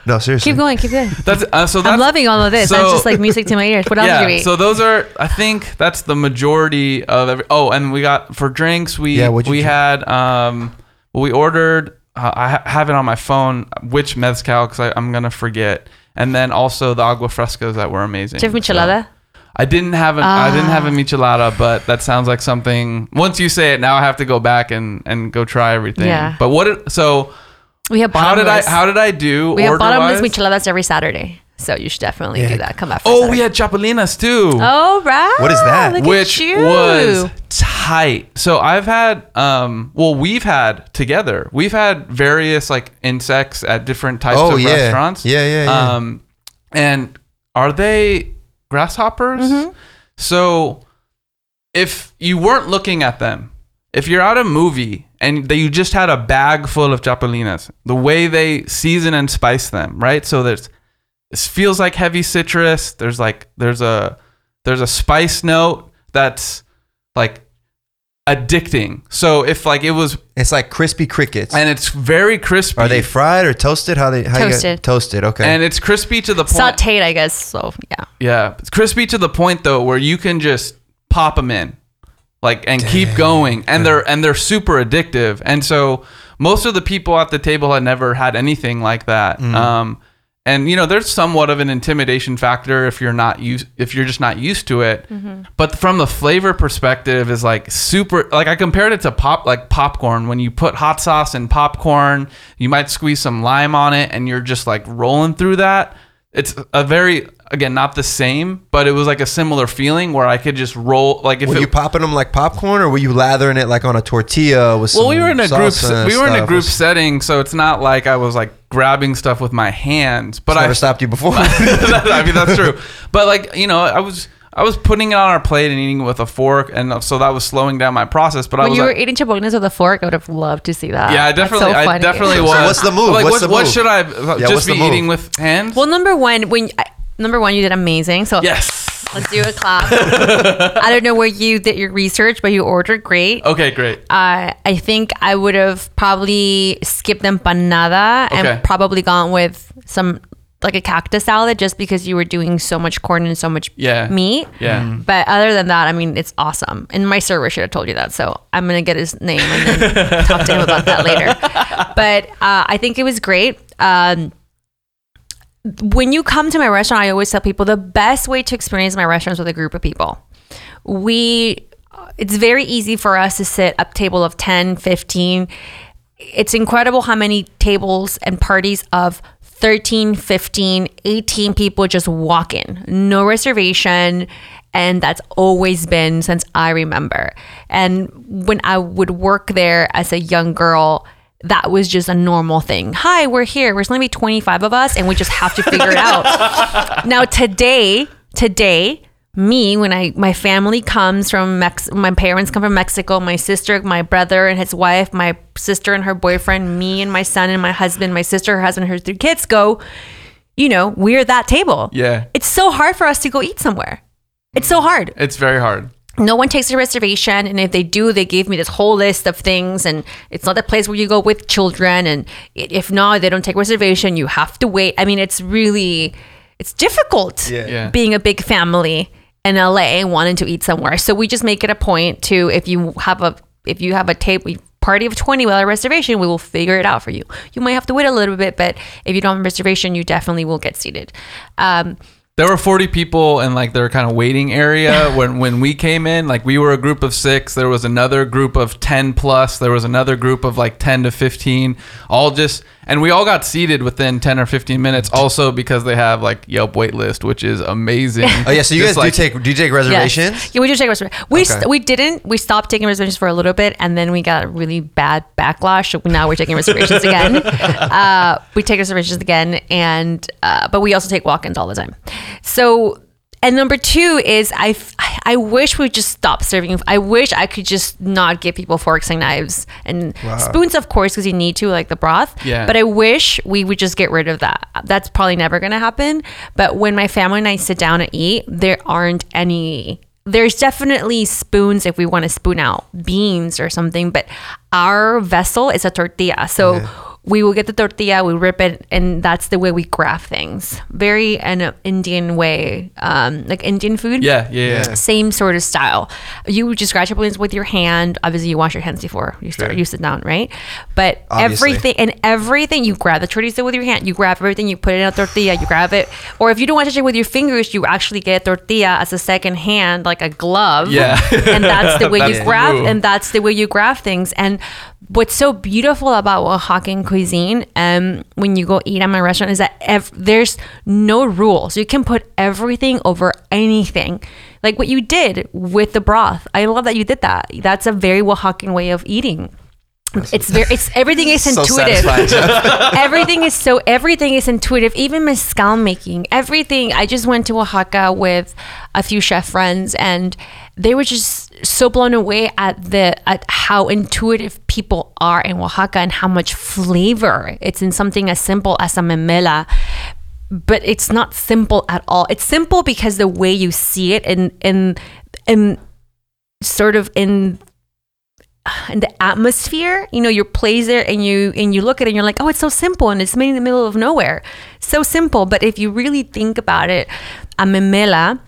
No, seriously. Keep going, keep going. That's uh, so. That's, I'm loving all of this. so- That's just like music to my ears. What else did you yeah eat? so those are i think that's the majority of every oh and we got for drinks we Yeah, we drink? had um we ordered uh, i ha- have it on my phone which mezcal because i'm gonna forget and then also the agua frescas that were amazing Chef Michelada? So, i didn't have a I didn't have a Ah. michelada but that sounds like something once you say it now i have to go back and and go try everything Yeah. but what it, so We have how did i how did i do we have bottomless order-wise? micheladas every Saturday. So you should definitely Yeah. do that. Come after oh Saturday. we had chapelinas too Oh, right. What is that? Look which at you. was tight. So I've had, um, well, we've had together. We've had various like insects at different types Oh, of yeah. restaurants. Yeah, yeah, yeah. Um, and are they grasshoppers? Mm-hmm. So if you weren't looking at them, if you're at a movie and they, you just had a bag full of chapelinas, the way they season and spice them, right? So there's this feels like heavy citrus. There's like there's a there's a spice note that's like addicting. So if like it was It's like crispy crickets. and it's very crispy. Are they fried or toasted? How they how You Toasted. toasted. Okay. and it's crispy to the point. Sauteed, I guess. So, yeah. Yeah, it's crispy to the point though where you can just pop them in, like and keep going, and they're and they're super addictive. And so most of the people at the table had never had anything like that. Um, and you know, there's somewhat of an intimidation factor if you're not used if you're just not used to it. Mm-hmm. But from the flavor perspective, is like super. Like I compared it to pop like popcorn. When you put hot sauce in popcorn, you might squeeze some lime on it, and you're just like rolling through that it's a very again not the same but it was like a similar feeling where i could just roll like if were it, you popping them like popcorn, or were you lathering it like on a tortilla with some well we were in a group salsa we were in a group What's- setting so it's not like i was like grabbing stuff with my hands but It's i never stopped you before. i mean that's true but like you know i was i was putting it on our plate and eating it with a fork and uh, so that was slowing down my process but i When was you were like, eating chapulines with a fork, I would have loved to see that. yeah, I definitely, so I funny. definitely So was. what's the move? Like, What's what, the what move? should I uh, what's just be move? eating with hands? Well, number one, when I, number one, you did amazing. So yes. let's do a clap. I don't know where you did your research, but you ordered great. Okay, great. Uh, I think I would have probably skipped empanada Okay. and probably gone with some like a cactus salad just because you were doing so much corn and so much Yeah. meat. Yeah. But other than that, I mean, it's awesome. And my server should have told you that. So I'm going to get his name and then talk to him about that later. But uh, I think it was great. Um, when you come to my restaurant, I always tell people the best way to experience my restaurants with a group of people. We, it's very easy for us to sit a table of 10, 15. It's incredible how many tables and parties of 13, 15, 18 people just walk in, no reservation. And that's always been since I remember. And when I would work there as a young girl, that was just a normal thing. Hi, we're here. There's only 25 of us, and we just have to figure it out. now, today, today, me when I my family comes from Mex, my parents come from Mexico. My sister, my brother and his wife, my sister and her boyfriend, me and my son and my husband, my sister, her husband, her three kids go. You know, we're that table. Yeah. It's so hard for us to go eat somewhere. It's so hard It's very hard. No one takes a reservation and if they do they give me this whole list of things and it's not a place where you go with children and if not they don't take reservation you have to wait. I mean it's really it's difficult Yeah. Yeah. being a big family in la and wanting to eat somewhere. So we just make it a point to if you have a if you have a table party of 20 without a reservation we will figure it out for you. You might have to wait a little bit but if you don't have a reservation you definitely will get seated. Um, There were 40 people in like their kind of waiting area when when we came in. Like we were a group of six. There was another group of 10 plus. There was another group of like 10 to 15. All just and we all got seated within 10 or 15 minutes. Also because they have like Yelp wait list, which is amazing. Oh yeah, so you Just guys like- do take do you take reservations? Yes. Yeah, we do take reservations. We Okay. st- we didn't. We stopped taking reservations for a little bit, and then we got a really bad backlash. So now we're taking reservations again. Uh, we take reservations again, and uh, but we also take walk-ins all the time. So. And number two is I, f- I wish we just stop serving. I wish I could just not give people forks and knives and spoons, of course, because you need to, like the broth. Yeah. But I wish we would just get rid of that. That's probably never going to happen. But when my family and I sit down and eat, there aren't any. There's definitely spoons if we want to spoon out beans or something, but our vessel is a tortilla. So we will get the tortilla, we rip it, and that's the way we grab things. Very an Indian way, um, like Indian food Yeah, yeah, yeah. same sort of style. You just scratch up wings with your hand. Obviously, you wash your hands before you start. Sure. You sit down, right? But Obviously. everything and everything, you grab the tortilla with your hand. You grab everything. You put it in a tortilla. You grab it, or if you don't want to touch it with your fingers, you actually get tortilla as a second hand, like a glove. Yeah. and that's the way That's you the grab, move. and that's the way you grab things. And what's so beautiful about Oaxacan cuisine, um, when you go eat at my restaurant, is that ev- there's no rules. You can put everything over anything, like what you did with the broth. I love that you did that. That's a very Oaxacan way of eating. It's very, it's everything is So intuitive everything is so everything is intuitive even mezcal making everything i just went to oaxaca with a few chef friends and they were just so blown away at the at how intuitive people are in oaxaca and how much flavor it's in something as simple as a memela. But it's not simple at all. It's simple because the way you see it in in in sort of in and the atmosphere you know your place there and you and you look at it and you're like oh it's so simple and it's made in the middle of nowhere. So simple. But if you really think about it a memela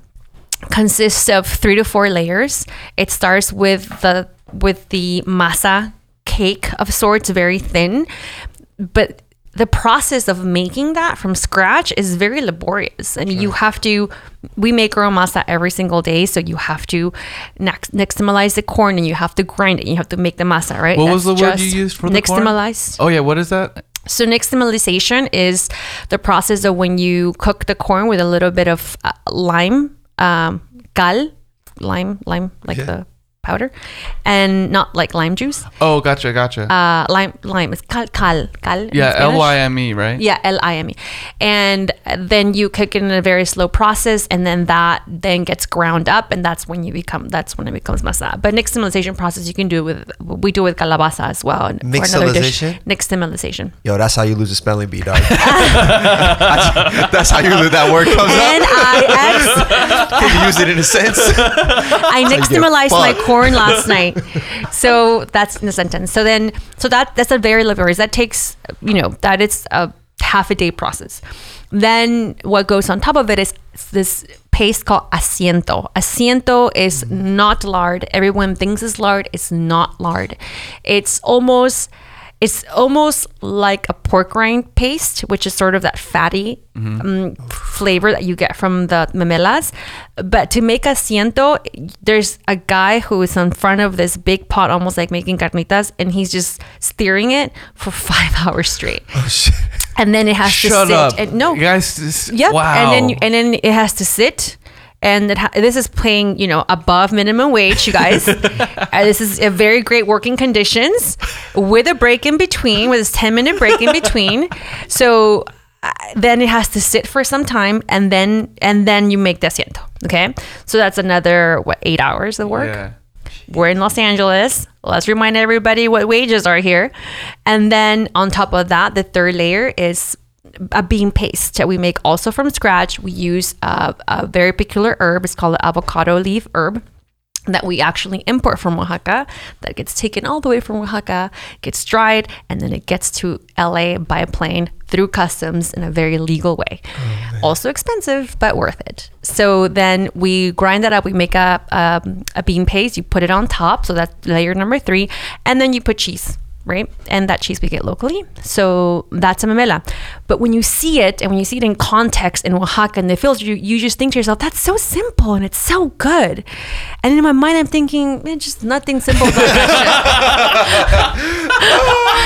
consists of three to four layers it starts with the with the masa cake of sorts very thin but the process of making that from scratch is very laborious. and mean, you have to. We make our own masa every single day, so you have to next nixtamalize the corn, and you have to grind it. And you have to make the masa, right? What was the That's word you used for nixtamalized? Oh yeah, what is that? So nixtamalization is the process of when you cook the corn with a little bit of uh, lime, um, cal, lime, lime, like the powder, and not like lime juice. Oh, gotcha, gotcha. Uh, lime, lime is cal, cal, cal. yeah, Spanish. L Y M E, right? Yeah, L I M E. And then you cook it in a very slow process, and then that then gets ground up, and that's when you become that's when it becomes masa. But nixtamalization process you can do with we do with calabaza as well. and for another dish. Mixtamalization? Nixtamalization. Yo, that's how you lose a spelling bee, dog. that's how you lose that word comes N up. I Can you use it in a sense? X. I nixtamalized my fucked. Corn last night. So that's in the sentence. So then, so that that's a very laborious. That takes you know that it's a half a day process. Then what goes on top of it is this paste called asiento. Asiento is mm-hmm. not lard. Everyone thinks it's lard. It's not lard. It's almost it's almost like a pork rind paste, which is sort of that fatty um, flavor that you get from the memelas. But to make a asiento, there's a guy who is in front of this big pot, almost like making carnitas, and he's just steering it for five hours straight. And then it has to sit. up. And, no, You guys. This, Yep. Wow. And then you, and then it has to sit. And it ha- this is paying, you know, above minimum wage, you guys. uh, this is a very great working conditions with a break in between, with this 10 minute break in between. So uh, then it has to sit for some time and then and then you make the asiento. Okay. So that's another what eight hours of work. Yeah. We're in Los Angeles. Let's remind everybody what wages are here. And then on top of that, the third layer is a bean paste that we make also from scratch. We use a, a very peculiar herb. It's called the avocado leaf herb that we actually import from Oaxaca that gets taken all the way from Oaxaca, gets dried, and then it gets to LA by plane through customs in a very legal way. also expensive, but worth it. So then we grind that up. We make a, um, a bean paste. You put it on top. So that's layer number three. And then you put cheese. Right, and that cheese we get locally, so that's a memela. But when you see it, and when you see it in context in Oaxaca and the fields, you you just think to yourself, "That's so simple and it's so good." And in my mind, I'm thinking, "Man, just nothing simple about that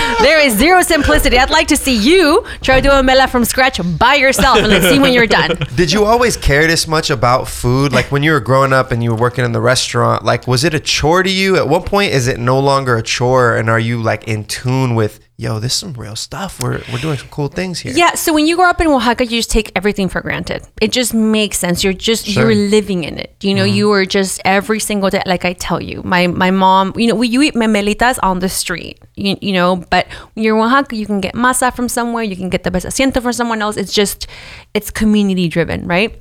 shit." there is zero simplicity. I'd like to see you try to do a mela from scratch by yourself, and let's see when you're done. Did you always care this much about food? Like when you were growing up and you were working in the restaurant, like was it a chore to you? At what point is it no longer a chore and are you like in tune with, yo, this is some real stuff. We're we're doing some cool things here. Yeah, so when you grow up in Oaxaca, you just take everything for granted. It just makes sense. You're just Sure. you're living in it. You know, mm-hmm. you are just every single day. Like I tell you, my my mom. You know, we you eat memelitas on the street. You, you know, but when you're in Oaxaca, you can get masa from somewhere. You can get the best asiento from someone else. It's just it's community driven, right?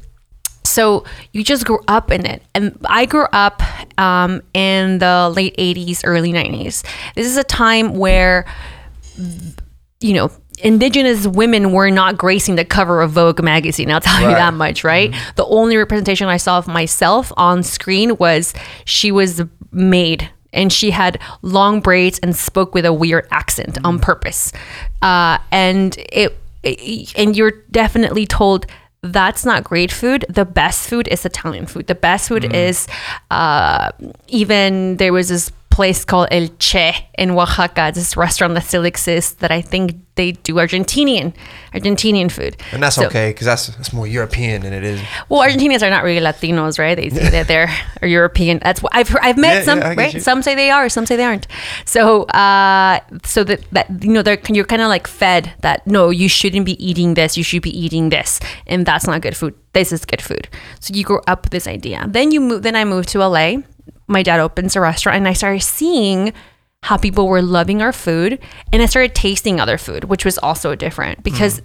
So you just grew up in it. And I grew up um, in the late 80s, early 90s. This is a time where you know, indigenous women were not gracing the cover of Vogue magazine. I'll tell you that much, right? The only representation I saw of myself on screen was she was made and she had long braids and spoke with a weird accent on purpose. Uh, and it, it- and you're definitely told that's not great food. The best food is Italian food. The best food is uh, even there was this place called El Che in Oaxaca, this restaurant that still exists that I think they do Argentinian Argentinian food. And that's So- okay because that's that's more European than it is. Well, Argentinians are not really Latinos, right? They say that they're European. That's what I've heard, I've met Yeah, some, yeah, right? you. Some say they are, some say they aren't. So, uh, so that that you know, they're you're kind of like fed that no, you shouldn't be eating this. You should be eating this, and that's not good food. This is good food. So you grow up with this idea. Then you move. Then I moved to LA. My dad opens a restaurant, and I started seeing how people were loving our food, and I started tasting other food, which was also different because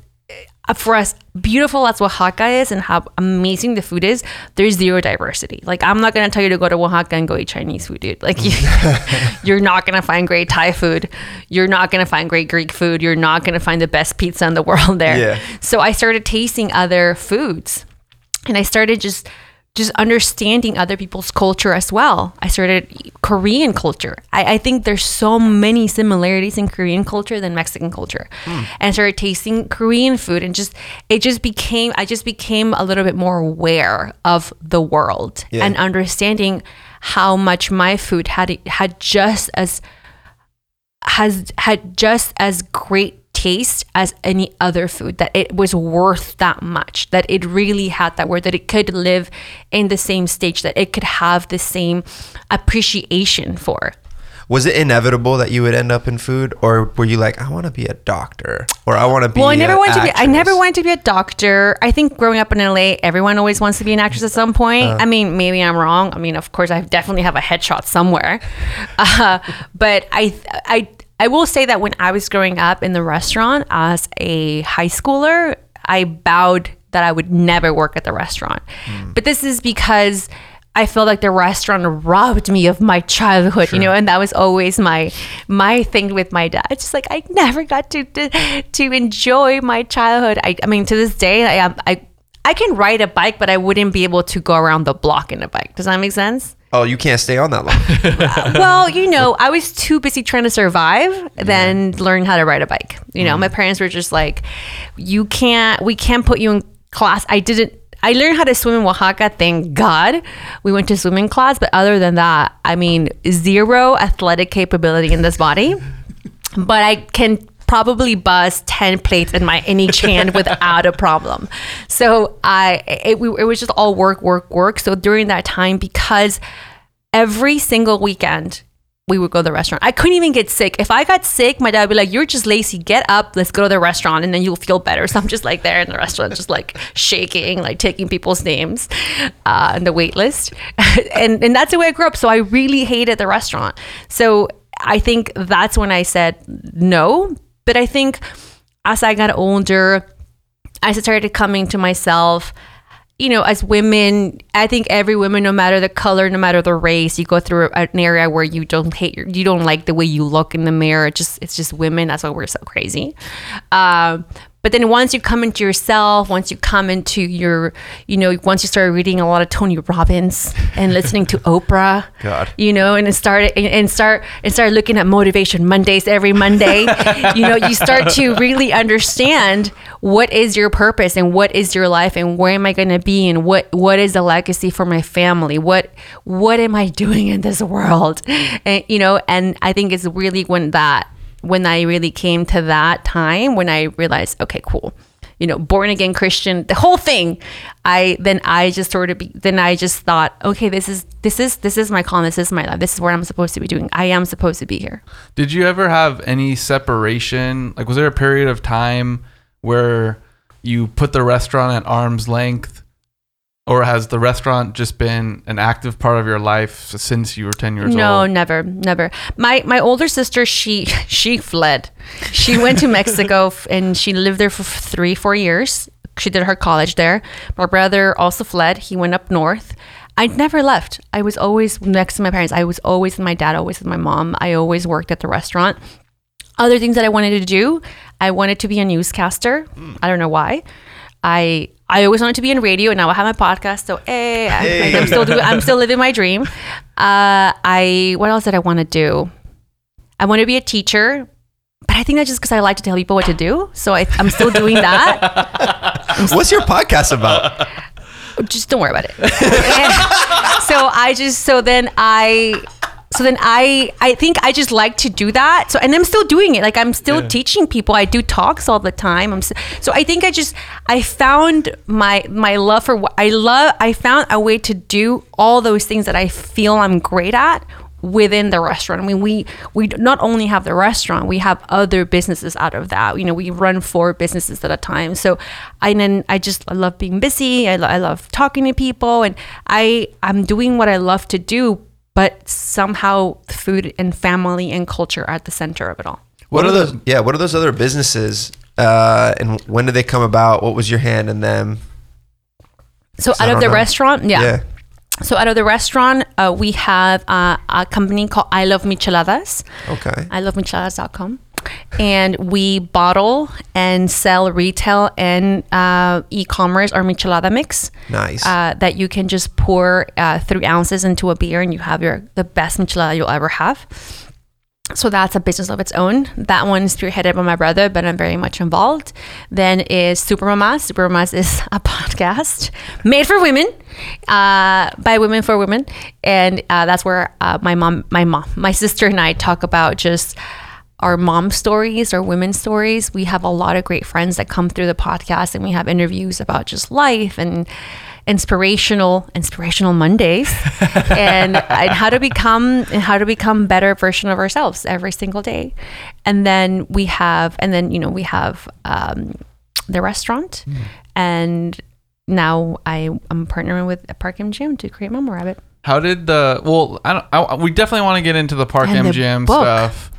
uh, for us, beautiful as Oaxaca is and how amazing the food is, there's zero diversity. Like, I'm not going to tell you to go to Oaxaca and go eat Chinese food, dude. Like, you, you're not going to find great Thai food. You're not going to find great Greek food. You're not going to find the best pizza in the world there. Yeah. So I started tasting other foods and I started just just understanding other people's culture as well. I started Korean culture. I, I think there's so many similarities in Korean culture than Mexican culture. Hmm. And I started tasting Korean food and just it just became I just became a little bit more aware of the world Yeah. and understanding how much my food had had just as has had just as great taste as any other food that it was worth that much that it really had that word that it could live in the same stage that it could have the same appreciation for. Was it inevitable that you would end up in food, or were you like, I want to be a doctor, or I want to be? well i never wanted to be i never wanted to be a doctor. I think growing up in la everyone always wants to be an actress at some point. Uh. i mean maybe i'm wrong. I mean of course i definitely have a headshot somewhere. Uh, but i i i will say that when i was growing up in the restaurant as a high schooler i vowed that i would never work at the restaurant Hmm. but this is because I feel like the restaurant robbed me of my childhood, you know, and that was always my my thing with my dad. It's just like I never got to to, to enjoy my childhood. I, I mean, to this day, I I I can ride a bike, but I wouldn't be able to go around the block in a bike. Does that make sense? Oh, you can't stay on that long. well, you know, I was too busy trying to survive than learn how to ride a bike. You know, mm. my parents were just like, you can't, we can't put you in class. I didn't, I learned how to swim in Oaxaca, thank God. We went to swimming class, but other than that, I mean, zero athletic capability in this body. But I can probably bust 10 plates in my each hand without a problem. So I it, it was just all work, work, work. So during that time, because every single weekend we would go to the restaurant. I couldn't even get sick. If I got sick, my dad would be like, "You're just lazy. Get up. Let's go to the restaurant, and then you'll feel better." So I'm just like there in the restaurant, just like shaking, like taking people's names uh, on the wait list, and and that's the way I grew up. So I really hated the restaurant. So I think that's when I said no. But I think as I got older, I started coming to myself. You know, as women, I think every woman, no matter the color, no matter the race, you go through an area where you don't hate, your, you don't like the way you look in the mirror. Just, it's just women. That's why we're so crazy. Um, but then once you come into yourself, once you come into your, you know, once you start reading a lot of Tony Robbins and listening to Oprah, God. you know, and start and, and start and start looking at motivation Mondays every Monday, you know, you start to really understand what is your purpose and what is your life and where am I going to be and what what is the legacy for my family? What what am I doing in this world? And you know, and I think it's really when that when I really came to that time when I realized, okay, cool. You know, born again Christian, the whole thing. I then I just sort of be, then I just thought, okay, this is this is this is my call, This is my life. This is what I'm supposed to be doing. I am supposed to be here. Did you ever have any separation? Like, was there a period of time where you put the restaurant at arm's length? Or has the restaurant just been an active part of your life since you were 10 years No, old? No, never, never. My my older sister, she she fled. She went to Mexico and she lived there for three, four years. She did her college there. My brother also fled. He went up north. I never left. I was always next to my parents. I was always with my dad, always with my mom. I always worked at the restaurant. Other things that I wanted to do, I wanted to be a newscaster. Hmm. I don't know why. I I always wanted to be in radio, and now I have my podcast. So hey, I, am still doing. I'm still living my dream. Uh, I what else did I want to do? I want to be a teacher, but I think that's just because I like to tell people what to do. So I, I'm still doing that. What's your podcast about? just don't worry about it. so I just so then I so then I I think I just like to do that. So and I'm still doing it. Like I'm still teaching people. I do talks all the time. I'm s- so I think I just I found my my love for what I love. I found a way to do all those things that I feel I'm great at within the restaurant. I mean, we we not only have the restaurant, we have other businesses out of that. You know, we run four businesses at a time. So, I then I just I love being busy. I, lo- I love talking to people, and I I'm doing what I love to do. But somehow, food and family and culture are at the center of it all. What are those? Yeah, what are those other businesses? Uh, and when did they come about? What was your hand in them? So, out of the know. restaurant, yeah. Yeah. So, out of the restaurant, uh, we have uh, a company called I Love Micheladas. Okay. I love micheladas.com. And we bottle and sell retail and uh, e-commerce our michelada mix. Nice. Uh, that you can just pour uh, three ounces into a beer and you have your the best michelada you'll ever have. So that's a business of its own. That one is spearheaded by my brother, but I'm very much involved. Then is Super Mamas. Super Mamas is a podcast made for women, uh, by women for women, and uh, that's where uh, my mom, my mom, my sister, and I talk about just our mom stories, our women's stories. We have a lot of great friends that come through the podcast, and we have interviews about just life and inspirational inspirational mondays and, and how to become and how to become better version of ourselves every single day and then we have and then you know we have um, the restaurant and now I am partnering with Park MGM to create Mama Rabbit. How did the well? I don't. I, we definitely want to get into the Park And the MGM book. stuff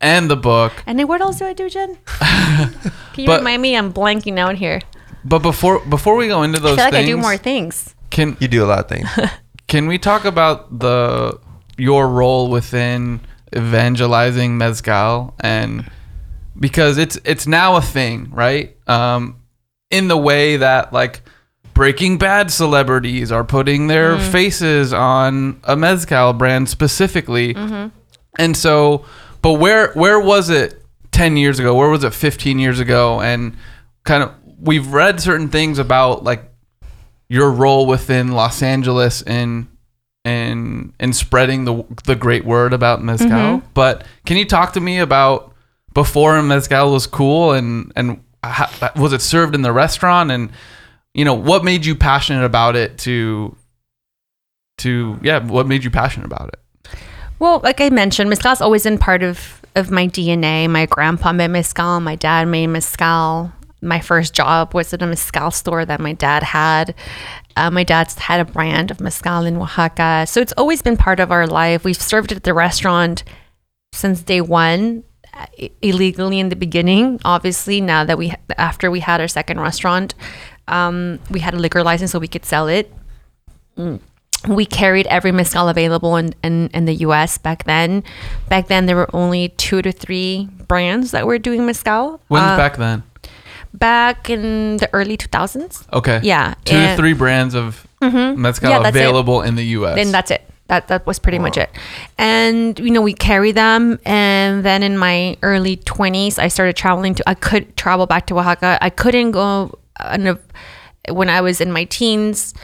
and the book. And then what else do I do, Jen? Can you But- remind me? I'm blanking out here. But before before we go into I those feel like things, I do more things. can you do a lot of things. Can we talk about the your role within evangelizing mezcal and because it's it's now a thing, right? Um, in the way that like Breaking Bad celebrities are putting their faces on a mezcal brand specifically, and so, but where where was it ten years ago? Where was it fifteen years ago? And kind of we've read certain things about like your role within Los Angeles in in in spreading the the great word about mezcal. Mm-hmm. But can you talk to me about before mezcal was cool and and how, was it served in the restaurant and you know what made you passionate about it to to yeah what made you passionate about it Well, like I mentioned, mezcal's always been part of of my DNA. My grandpa made mezcal. My dad made mezcal. My first job was at a mezcal store that my dad had. Uh, my dad's had a brand of mezcal in Oaxaca, so it's always been part of our life. We've served at the restaurant since day one, uh, illegally in the beginning. Obviously, now that we after we had our second restaurant, um, we had a liquor license so we could sell it we carried every mezcal available in, in, in the US back then. Back then, there were only two to three brands that were doing mezcal. when's Uh, back then Back in the early 2000s. okay Yeah, two to three brands of mezcal Yeah, that's it. available in the U.S. Then that's it. That that was pretty much it. And you know, we carry them. And then in my early twenties, I started traveling to. I could travel back to Oaxaca. I couldn't go on a, when I was in my teens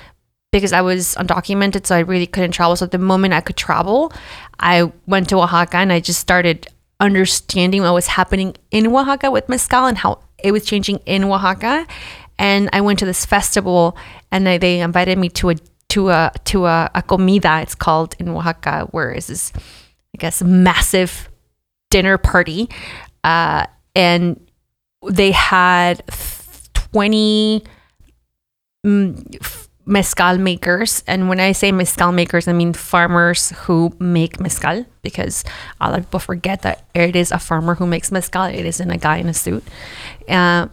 because I was undocumented, so I really couldn't travel. So the moment I could travel, I went to Oaxaca and I just started understanding what was happening in Oaxaca with mezcal and how it was changing in Oaxaca. And I went to this festival, and I, they invited me to a to a to a, a comida. It's called in Oaxaca, where is this, I guess, massive dinner party, uh, and they had twenty mm, mezcal makers. And when I say mezcal makers, I mean farmers who make mezcal because a lot of people forget that it is a farmer who makes mezcal. It isn't a guy in a suit. Uh,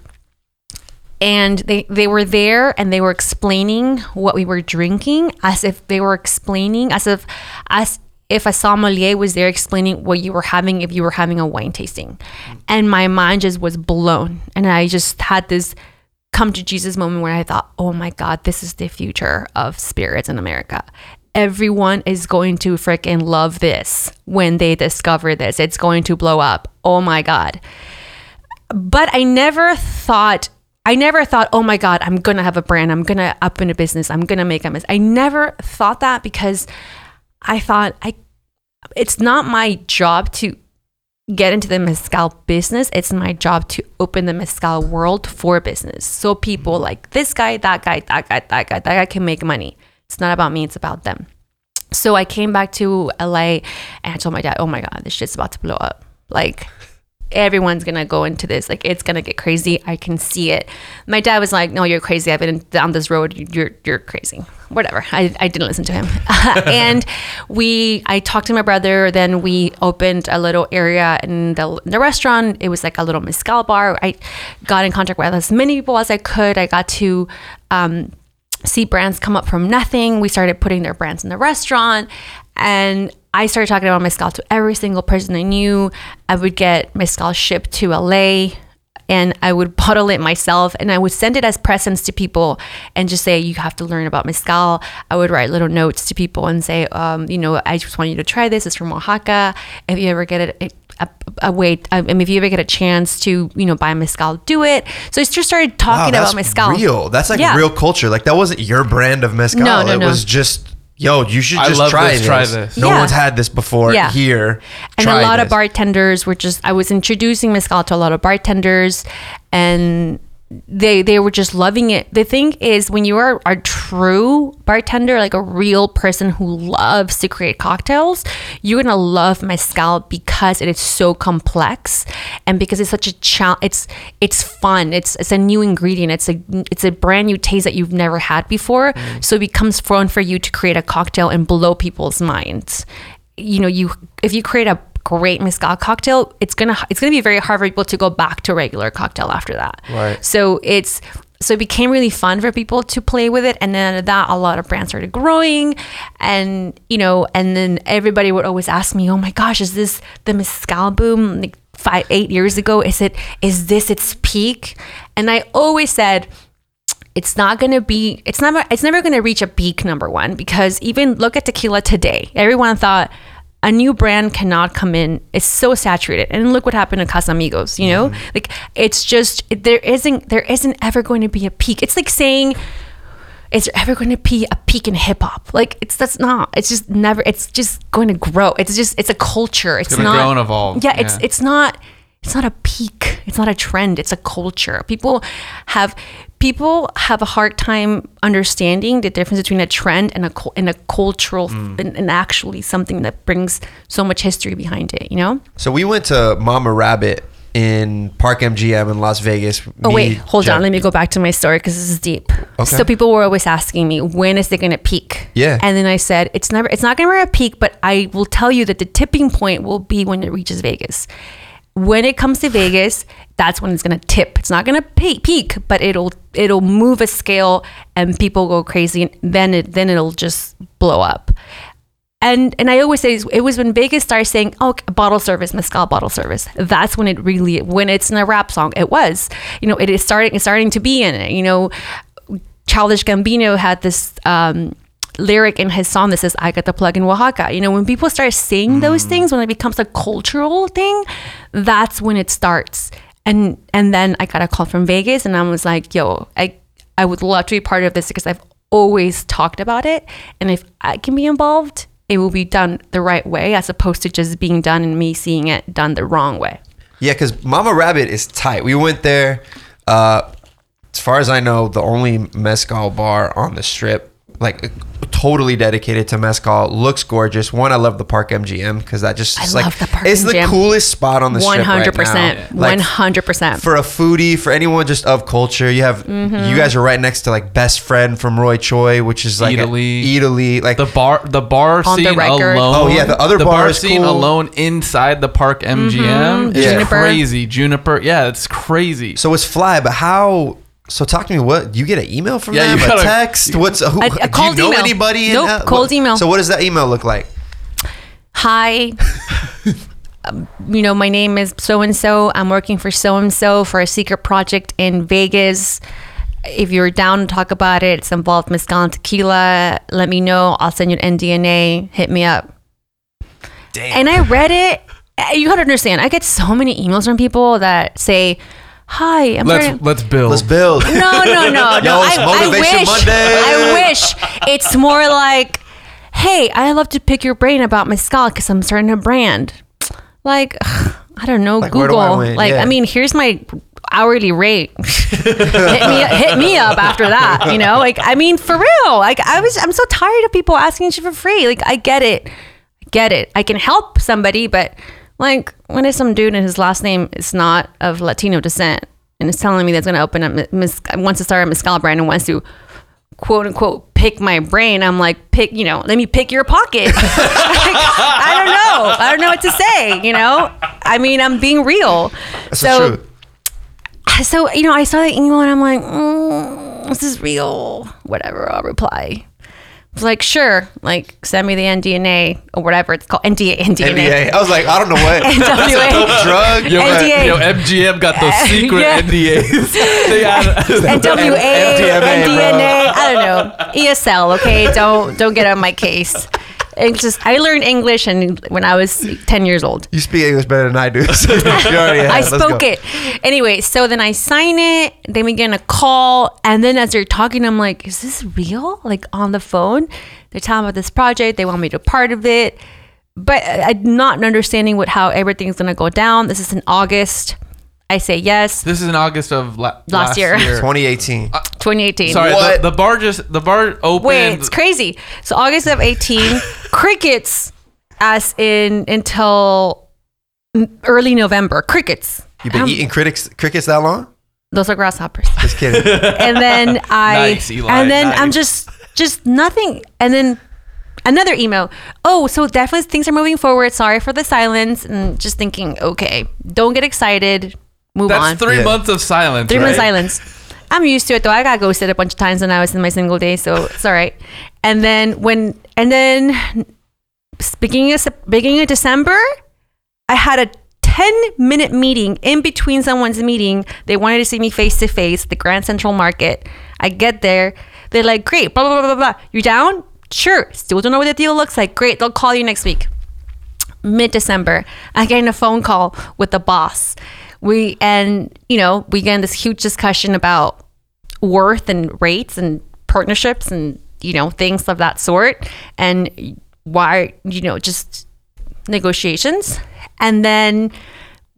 and they, they were there and they were explaining what we were drinking as if they were explaining as if as if a sommelier was there explaining what you were having if you were having a wine tasting and my mind just was blown and i just had this come to jesus moment where i thought oh my god this is the future of spirits in america. Everyone is going to freaking love this when they discover this. It's going to blow up. Oh my god. But I never thought I never thought, oh my God, I'm gonna have a brand, I'm gonna up in a business, I'm gonna make a mess. I never thought that because I thought I it's not my job to get into the mezcal business. It's my job to open the mezcal world for business. So people mm-hmm. like this guy, that guy, that guy, that guy, that guy can make money. It's not about me, it's about them. So I came back to LA and I told my dad, oh my God, this shit's about to blow up. Like, everyone's gonna go into this. Like, it's gonna get crazy. I can see it. My dad was like, no, you're crazy. I've been down this road. You're, you're crazy. Whatever. I, I didn't listen to him. and we, I talked to my brother. Then we opened a little area in the, the restaurant. It was like a little mezcal bar. I got in contact with as many people as I could. I got to, um, see brands come up from nothing. We started putting their brands in the restaurant. And I started talking about mezcal to every single person I knew. I would get mezcal shipped to LA and I would bottle it myself and I would send it as presents to people and just say, you have to learn about mezcal. I would write little notes to people and say, um, you know, I just want you to try this. It's from Oaxaca. If you ever get it, a, a way, I mean, if you ever get a chance to, you know, buy mezcal, do it. So I just started talking Wow, about mezcal. real. That's like Yeah. real culture. Like that wasn't your brand of mezcal. No, no, it no. was just, yo, you should I just love try this, this. try this. No Yeah. one's had this before Yeah. here. and Try a lot of bartenders were just i was introducing mezcal to a lot of bartenders and they they were just loving it. The thing is when you are a true bartender like a real person who loves to create cocktails you're gonna love mezcal because it is so complex and because it's such a challenge it's it's fun. It's it's a new ingredient. It's a it's a brand new taste that you've never had before. Mm. So it becomes fun for you to create a cocktail and blow people's minds. You know you if you create a great mezcal cocktail it's gonna it's gonna be very hard for people to go back to regular cocktail after that. Right. so it's so it became really fun for people to play with it and then that a lot of brands started growing and you know and then everybody would always ask me oh my gosh is this the mezcal boom like five eight years ago? Is it is this its peak? And i always said it's not going to be it's never it's never going to reach a peak number one because even look at tequila today. Everyone thought a new brand cannot come in it's so saturated and look what happened to casamigos you know mm-hmm. like it's just there isn't there isn't ever going to be a peak it's like saying is there ever going to be a peak in hip hop? Like it's that's not. It's just never. It's just going to grow. It's just it's a culture. It's, gonna not grow and evolve. Yeah, it's it's not. It's not a peak. It's not a trend. It's a culture. People have people have a hard time understanding the difference between a trend and a and a cultural Mm. and, and actually something that brings so much history behind it. You know. So we went to Mama Rabbit in Park MGM in Las Vegas. Oh Me, wait, hold Jeff- on. Let me go back to my story because this is deep. Okay. So people were always asking me, when is it going to peak? Yeah. And then I said, it's never, it's not going to be a peak, but I will tell you that the tipping point will be when it reaches Vegas. When it comes to Vegas, that's when it's going to tip. It's not going to peak, peak, but it'll it'll move a scale and people go crazy. And then it then it'll just blow up. And and I always say it was when Vegas started saying, "Oh, bottle service, mezcal bottle service." That's when it really, when it's in a rap song, it was. You know, it is starting, it's starting to be in it. You know, Childish Gambino had this um, lyric in his song that says, "I got the plug in Oaxaca." You know, when people start saying those things, when it becomes a cultural thing, that's when it starts. And and then I got a call from Vegas, and I was like, "Yo, I I would love to be part of this because I've always talked about it, and if I can be involved, it will be done the right way, as opposed to just being done and me seeing it done the wrong way." Yeah, because Mama Rabbit is tight. We went there. Uh, as far as I know, the only mezcal bar on the strip, like totally dedicated to mezcal, looks gorgeous. One, I love the Park MGM because that just I is like love the Park it's the MGM. coolest spot on the One strip right hundred now. percent, Like, one hundred percent. for a foodie, for anyone just of culture, you have Mm-hmm. you guys are right next to like Best Friend from Roy Choi, which is like a- Italy. Italy, like The bar, the bar On the scene record. alone. Oh, yeah, the other bar is scene cool. alone inside the park MGM is Yeah. Juniper. crazy. Juniper, yeah, it's crazy. So it's fly, but how? So talk to me. What Do you get an email from Yeah, them? you a gotta- text? What's who, A- a do you know email. anybody? in Nope, that- cold what- email. So what does that email look like? hi um, you know my name is so and so i'm working for so and so for a secret project in vegas if you're down to talk about it it's involved mezcal and tequila let me know i'll send you an ndna hit me up Damn. and i read it you gotta understand i get so many emails from people that say hi i'm let's trying- let's build. Let's build. no, no, no, no. Yo, it's I, I Motivation wish. Monday. I wish it's more like, hey, I love to pick your brain about mezcal because I'm starting a brand. Like, I don't know, Like, where do I Google. win? Like, Yeah. I mean, here's my hourly rate. hit me, hit me up after that. You know, like, I mean, for real. Like, I was, I'm so tired of people asking shit for free. Like, I get it, I get it. I can help somebody, but like, when is some dude and his last name is not of Latino descent? and is telling me that's going to open up mis- wants to start a mezcal brand and wants to quote unquote pick my brain i'm like pick you know let me pick your pocket. Like, i don't know. I don't know what to say you know? I mean i'm being real. That's so so you know i saw the email and i'm like mm, this is real. Whatever i'll reply was like sure like send me the ndna or whatever it's called nda ndna, NDA. I was like, I don't know what. That's a NWA. dope drug. Yo, NDA. yo, MGM got those secret Yeah. NDAs. they had NWA, MDMA, bro. NDNA, I don't know, ESL. Okay, don't don't get on my case. It's just I learned English and when I was ten years old. You speak English better than I do. So you already have. I spoke it. Anyway, so then I sign it. Then we get a call, and then as they're talking, I'm like, "Is this real?" Like on the phone, they're talking about this project. They want me to be part of it, but I'm not understanding what how everything's gonna go down. This is in August. I say yes. This is in August of la- last, Last year. 2018. 2018. Sorry, What? the, the bar just the bar opened. Wait, it's crazy. So August of 18, crickets as in until early November. Crickets. You've been Um, eating critics crickets that long? Those are grasshoppers. Just kidding. and then I Nice, Elie, and then I'm just just nothing. And then another email. Oh, so definitely things are moving forward. Sorry for the silence. And just thinking, okay, don't get excited. Move That's on. three Yeah. months of silence. Three months right? silence. I'm used to it though. I got ghosted a bunch of times when I was in my single day, so it's all right. And then when and then beginning of Sep- beginning of December, I had a 10 minute meeting in between someone's meeting. They wanted to see me face to face, the Grand Central Market. I get there. They're like, great, blah, blah, blah, blah, blah. You down? Sure. Still don't know what the deal looks like. Great. They'll call you next week. Mid December, I get in a phone call with the boss. We, and, you know, we get in this huge discussion about worth and rates and partnerships and, you know, things of that sort. And why, you know, just negotiations. And then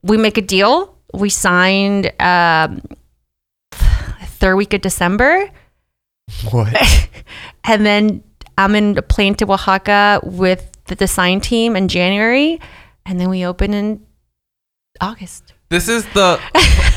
we make a deal. We signed um, third week of December. What? And then I'm in a plane to Oaxaca with the design team in January. And then we open in August. This is the,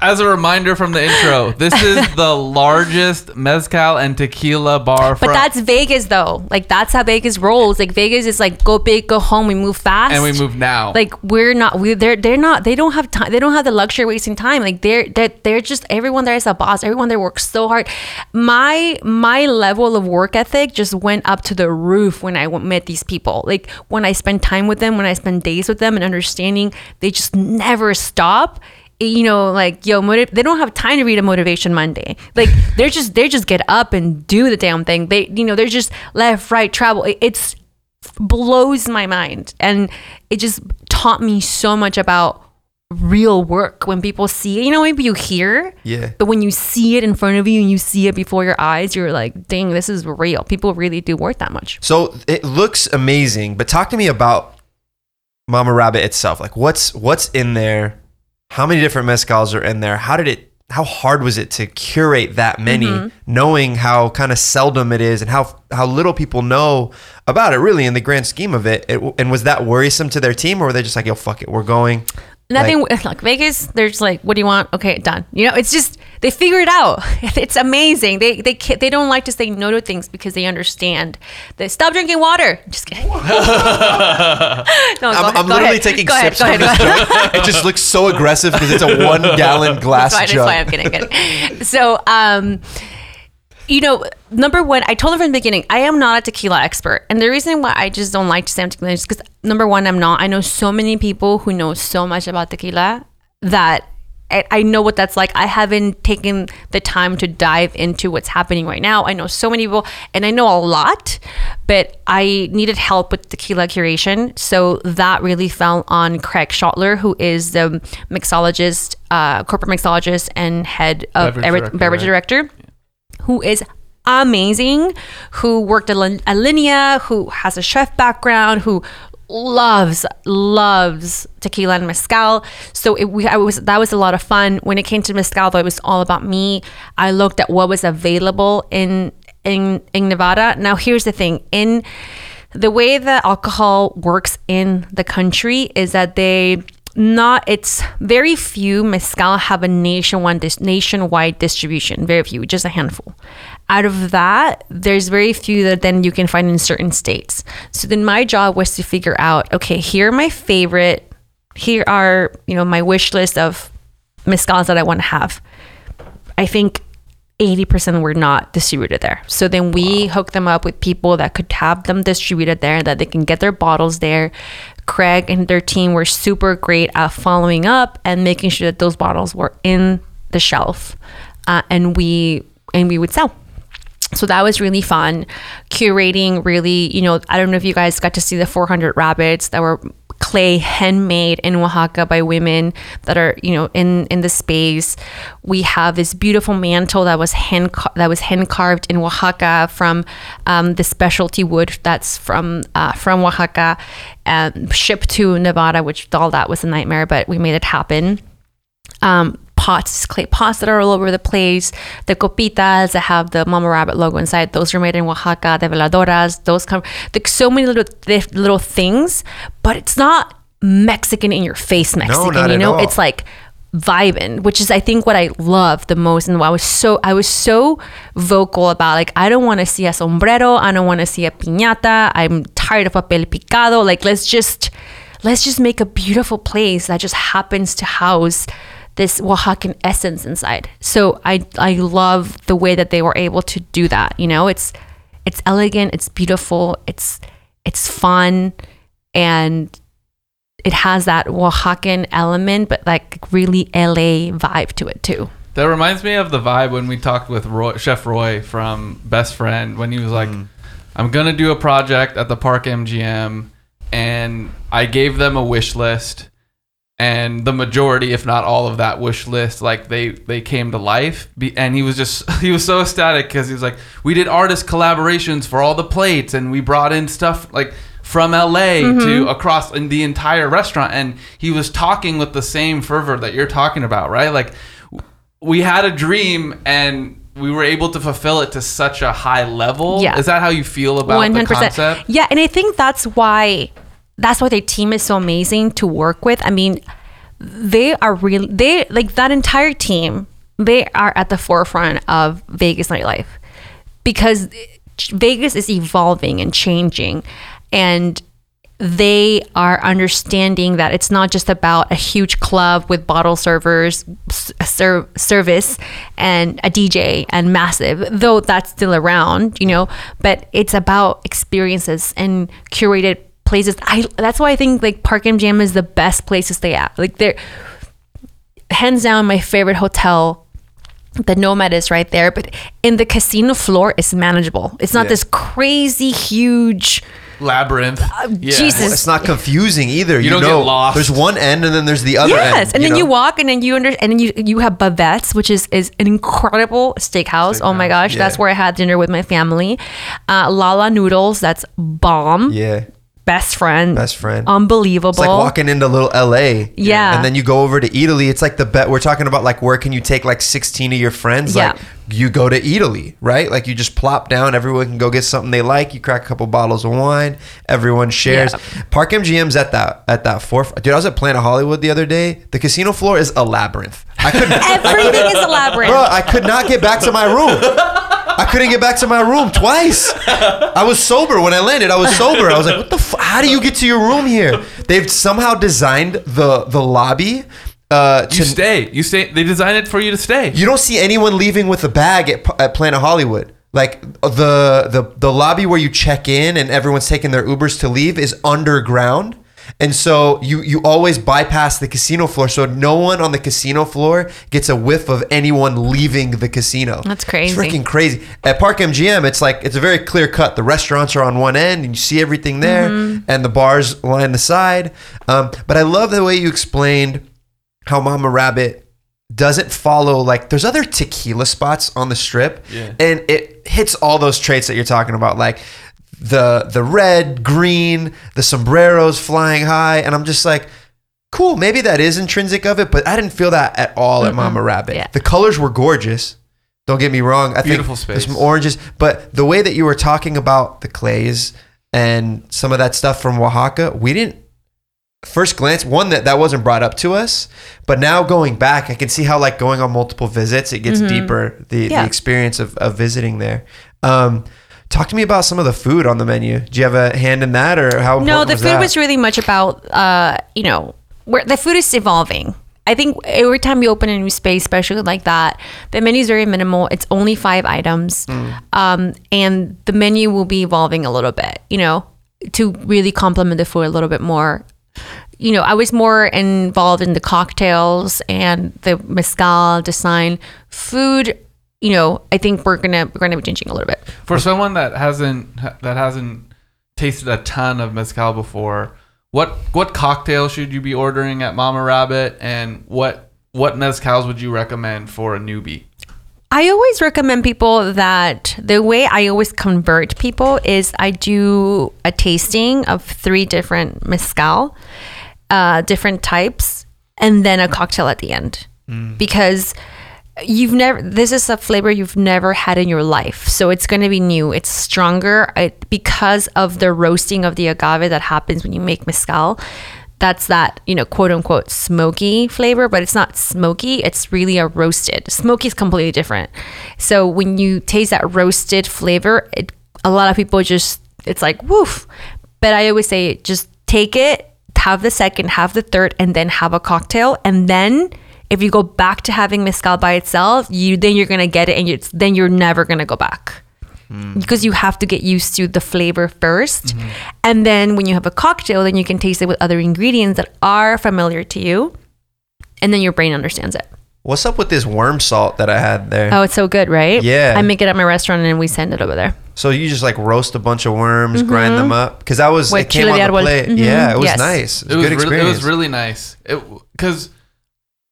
as a reminder from the intro, this is the largest mezcal and tequila bar. But from, that's Vegas though. Like that's how Vegas rolls. Like Vegas is like go big, go home. We move fast. and we move now. like we're not we they're they're not they don't have time they don't have the luxury of wasting time like they're they're, they're just everyone there is a boss everyone there works so hard my my level of work ethic just went up to the roof when i met these people like when i spend time with them when i spend days with them and understanding they just never stop you know like yo motiv- they don't have time to read a motivation monday. Like they're just they just get up and do the damn thing. They you know they're just left right travel. It- it's blows my mind. And it just taught me so much about real work when people see it. You know maybe you hear Yeah. but when you see it in front of you and you see it before your eyes you're like dang this is real. People really do work that much. So it looks amazing, but talk to me about Mama Rabbit itself. Like what's what's in there? How many different mezcals are in there? How did it how hard was it to curate that many Mm-hmm. knowing how kind of seldom it is and how how little people know about it really in the grand scheme of it, it and was that worrisome to their team or were they just like yo fuck it we're going nothing like, Vegas they're just like what do you want okay done you know it's just they figure it out it's amazing they they they don't like to say no to things because they understand They stop drinking water just kidding no, I'm, ahead, I'm literally ahead. taking Go sips go from this go It just looks so aggressive because it's a one gallon glass It's fine, it's jug. fine. I'm kidding, kidding. So, um, you know, number one, I told them from the beginning, I am not a tequila expert. And the reason why I just don't like to say I'm tequila is because number one, I'm not. I know so many people who know so much about tequila that I, I know what that's like. I haven't taken the time to dive into what's happening right now. I know so many people and I know a lot, but I needed help with tequila curation. So that really fell on Craig Schoettler, who is the mixologist, uh, corporate mixologist and head of Beverage every- director, beverage right? director who is amazing, who worked at, Lin- at Alinea, who has a chef background, who loves loves tequila and mezcal. So it, we I was that was a lot of fun. When it came to mezcal, though, it was all about me. I looked at what was available in in in Nevada. Now here's the thing in the way that alcohol works in the country is that they not it's very few mezcal have a nationwide dis, nationwide distribution very few just a handful. Out of that there's very few that then you can find in certain states. So then my job was to figure out okay here are my favorite here are you know my wish list of mezcals that i want to have. I think 80% were not distributed there. So then we hooked them up with people that could have them distributed there, that they can get their bottles there. Craig and their team were super great at following up and making sure that those bottles were in the shelf, uh, and we and we would sell. So that was really fun. Curating really, you know, I don't know if you guys got to see the 400 rabbits that were clay handmade in Oaxaca by women that are, you know, in in the space. We have this beautiful mantle that was hand that was hand carved in Oaxaca from um, the specialty wood that's from uh, from Oaxaca and shipped to Nevada, which all that was a nightmare, but we made it happen um, pots, clay pots that are all over the place. The copitas that have the Mama Rabbit logo inside, those are made in Oaxaca. The veladoras, those come. There's so many little little things, but it's not Mexican in your face Mexican. not you know, all. it's like vibing, which is I think what I love the most. And I was so I was so vocal about like I don't want to see a sombrero, I don't want to see a piñata. I'm tired of papel picado. Like let's just let's just make a beautiful place that just happens to house this Oaxacan essence inside. So I I love the way that they were able to do that. You know, it's it's elegant, it's beautiful, it's it's fun, and it has that Oaxacan element, but like really LA vibe to it too. That reminds me of the vibe when we talked with Roy, Chef Roy from Best Friend when he was like, mm. "I'm gonna do a project at the Park MGM," and I gave them a wish list, and the majority, if not all of that wish list, like they they came to life. And he was just he was so ecstatic because he was like, "We did artist collaborations for all the plates, and we brought in stuff like." From LA to mm-hmm. across in the entire restaurant, and he was talking with the same fervor that you're talking about, right? Like, we had a dream and we were able to fulfill it to such a high level. Yeah. Is that how you feel about the concept? Yeah, and I think that's why that's why their team is so amazing to work with. I mean, they are really they like that entire team. They are at the forefront of Vegas nightlife because Vegas is evolving and changing, and they are understanding that it's not just about a huge club with bottle servers, ser- service, and a DJ and massive, though that's still around, you know. But it's about experiences and curated places. I that's why I think like Park MGM is the best place to stay at. Like they're hands down my favorite hotel the nomad is right there but in the casino floor it's manageable it's not Yeah. this crazy huge Labyrinth. Yeah. Uh, Jesus. It's not confusing either. You, don't get lost. there's one end and then there's the other end. yes and then know? you walk and then you under and then you you have Bavette's which is is an incredible steakhouse, oh my gosh that's where i had dinner with my family uh lala noodles that's bomb Yeah, best friend best friend. unbelievable It's like walking into little LA. Yeah. And then you go over to Eataly. It's like the bet we're talking about like where can you take like 16 of your friends? Yeah. Like you go to Eataly, right? Like you just plop down, everyone can go get something they like. You crack a couple bottles of wine, everyone shares. Yeah. Park MGM's at that at that forefront. Dude, I was at Planet Hollywood the other day. The casino floor is a labyrinth. I couldn't everything is a labyrinth. Bro, I could not get back to my room. I couldn't get back to my room twice. I was sober when I landed. I was sober. I was like, "What the? F- how do you get to your room here?" They've somehow designed the the lobby. Uh, You to, stay. You stay. They designed it for you to stay. you don't see anyone leaving with a bag at, at Planet Hollywood. Like the the the lobby where you check in and everyone's taking their Ubers to leave is underground. And so you you always bypass the casino floor, so no one on the casino floor gets a whiff of anyone leaving the casino. That's crazy. It's freaking crazy. At Park MGM, it's like it's a very clear cut. The restaurants are on one end, and you see everything there, Mm-hmm. and the bars line the side. Um, but I love the way you explained how Mama Rabbit doesn't follow like there's other tequila spots on the strip Yeah. and it hits all those traits that you're talking about like the the red green the sombreros flying high and i'm just like cool maybe that is intrinsic of it but i didn't feel that at all at mama rabbit Yeah. the colors were gorgeous don't get me wrong i Beautiful think there's space. some oranges but the way that you were talking about the clays and some of that stuff from oaxaca we didn't first glance one that that wasn't brought up to us but now going back i can see how like going on multiple visits it gets deeper the, Mm-hmm. Yeah. the experience of, of visiting there um talk to me about some of the food on the menu. Do you have a hand in that or how no the was food that? was really much about uh you know where the food is evolving. I think every time you open a new space especially like that the menu is very minimal. It's only five items. Um and the menu will be evolving a little bit you know to really complement the food a little bit more. You know, I was more involved in the cocktails and the mezcal design. Food, you know, I think we're gonna we're gonna be changing a little bit. For someone that hasn't that hasn't tasted a ton of mezcal before, what what cocktail should you be ordering at Mama Rabbit, and what what mezcals would you recommend for a newbie? I always recommend people that the way I always convert people is I do a tasting of three different mezcal, uh, different types, and then a cocktail at the end. Because you've never, this is a flavor you've never had in your life. So it's going to be new. It's stronger. It, because of the roasting of the agave that happens when you make mezcal that's that you know quote unquote smoky flavor but it's not smoky. It's really a roasted. Smoky is completely different. So when you taste that roasted flavor it a lot of people just it's like woof. But i always say just take it have the second have the third and then have a cocktail and then if you go back to having mezcal by itself, you then you're gonna get it, and you then you're never gonna go back because you have to get used to the flavor 1st and then when you have a cocktail, then you can taste it with other ingredients that are familiar to you, and then your brain understands it. What's up with this worm salt that I had there? Oh, it's so good, right? Yeah. I make it at my restaurant and we send it over there. So you just like roast a bunch of worms, grind them up, because that was Mm-hmm. With it came chile on de the árbol. plate. Mhm. Yeah, it was Yes. nice. It was, It was a good really, it was really nice. Because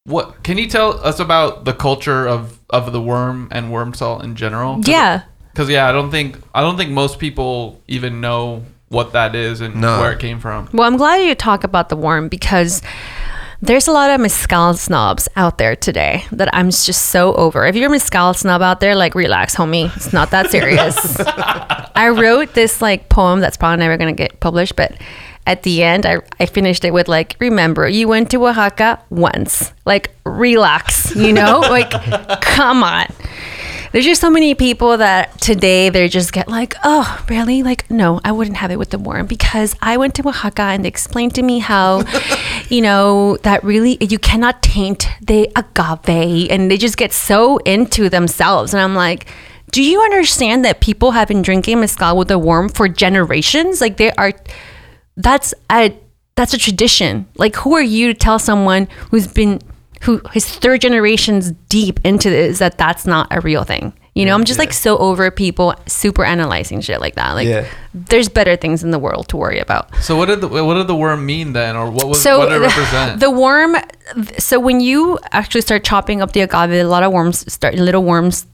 what can you tell us about the culture of of the worm and worm salt in general? Yeah. Because yeah, I don't think I don't think most people even know what that is and No. where it came from. Well, I'm glad you talk about the worm because there's a lot of mezcal snobs out there today that I'm just so over. If you're a mezcal snob out there, like relax, homie. It's not that serious. I wrote this like poem that's probably never gonna get published, but at the end I, I finished it with like remember you went to oaxaca once like relax you know like come on there's just so many people that today they just get like, oh, really? Like, no, I wouldn't have it with the worm because I went to Oaxaca and they explained to me how, you know, that really you cannot taint the agave, and they just get so into themselves. And I'm like, do you understand that people have been drinking mezcal with the worm for generations? Like, they are. That's a that's a tradition. Like, who are you to tell someone who's been who his third generations deep into this that that's not a real thing. You know, I'm just like so over people super analyzing shit like that. Like, Yeah. there's better things in the world to worry about. So what did the what did the worm mean then, or what was So what did it the- represent? The worm. So when you actually start chopping up the agave, a lot of worms start little worms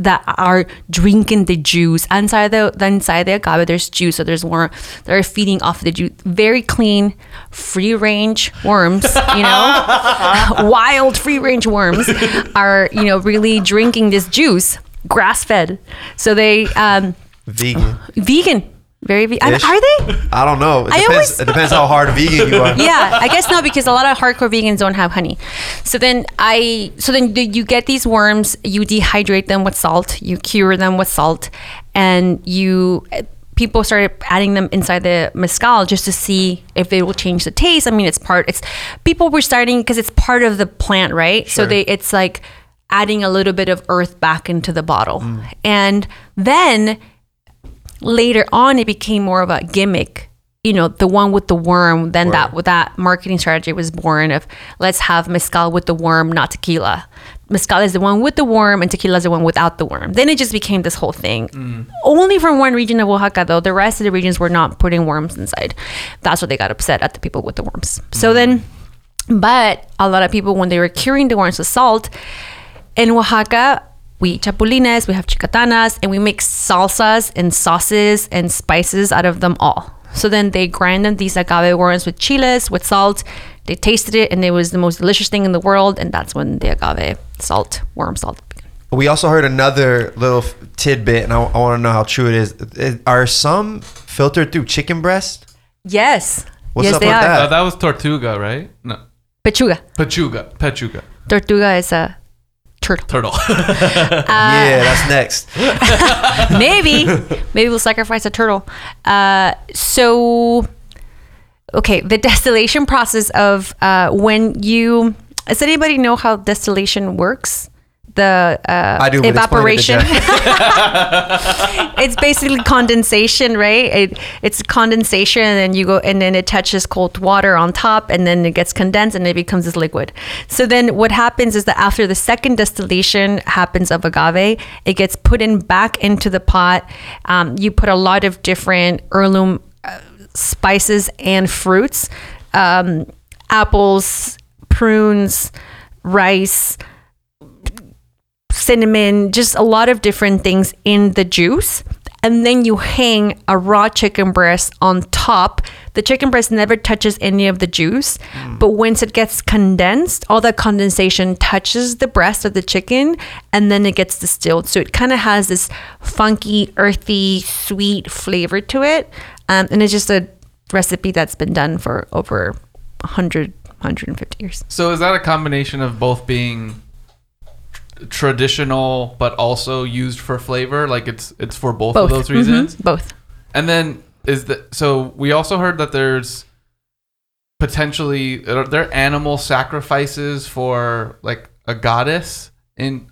that are drinking the juice inside the, the inside the agave. There's juice, so there's worm that are feeding off the juice. Very clean, free range worms. You know, wild free range worms are you know really drinking this juice, grass fed. So they um, vegan. vegan, very vegan. Are they? I don't know. It I depends. always- it depends how hard vegan you are. yeah, I guess not because a lot of hardcore vegans don't have honey. So then I, so then you get these worms, you dehydrate them with salt, you cure them with salt, and you people started adding them inside the mezcal just to see if they will change the taste. I mean, it's part. It's people were starting because it's part of the plant, right? So they, it's like adding a little bit of earth back into the bottle, mm. and then later on it became more of a gimmick you know the one with the worm then that that marketing strategy was born of let's have mezcal with the worm not tequila. Mezcal is the one with the worm and tequila is the one without the worm. Then it just became this whole thing. Mm. Only from one region of oaxaca though the rest of the regions were not putting worms inside. That's what they got upset at the people with the worms. So mm. then but a lot of people when they were curing the worms with salt in Oaxaca, we eat chapulines, we have chicatanas, and we make salsas and sauces and spices out of them all. So then they grind them, these agave worms with chiles, with salt. They tasted it, and it was the most delicious thing in the world. And that's when the agave salt, worm salt. began. We also heard another little tidbit, and I, I want to know how true it is. It- Are some filtered through chicken breast? Yes. What's yes, up they with are. that? Uh, that was Tortuga, right? No, Pechuga. Pechuga, Pechuga, Tortuga is a turtle. turtle. yeah, that's next. maybe maybe we'll sacrifice a turtle uh, so okay the distillation process of uh, when you does anybody know how distillation works the uh, but it evaporation. it's basically condensation right? It, it's condensation and then you go and then it touches cold water on top and then it gets condensed and it becomes this liquid. So then what happens is that after the second distillation happens of agave it gets put in back into the pot. Um, you put a lot of different heirloom uh, spices and fruits um, apples prunes rice cinnamon, just a lot of different things in the juice. And then you hang a raw chicken breast on top. The chicken breast never touches any of the juice, but once it gets condensed, all that condensation touches the breast of the chicken and then it gets distilled. So it kind of has this funky, earthy, sweet flavor to it. Um, and it's just a recipe that's been done for over 100, 150 years. so is that a combination of both being traditional but also used for flavor? Like it's it's for both, Both. of those reasons. Mhm, Both. And then is the so we also heard that there's potentially are there animal sacrifices for like a goddess in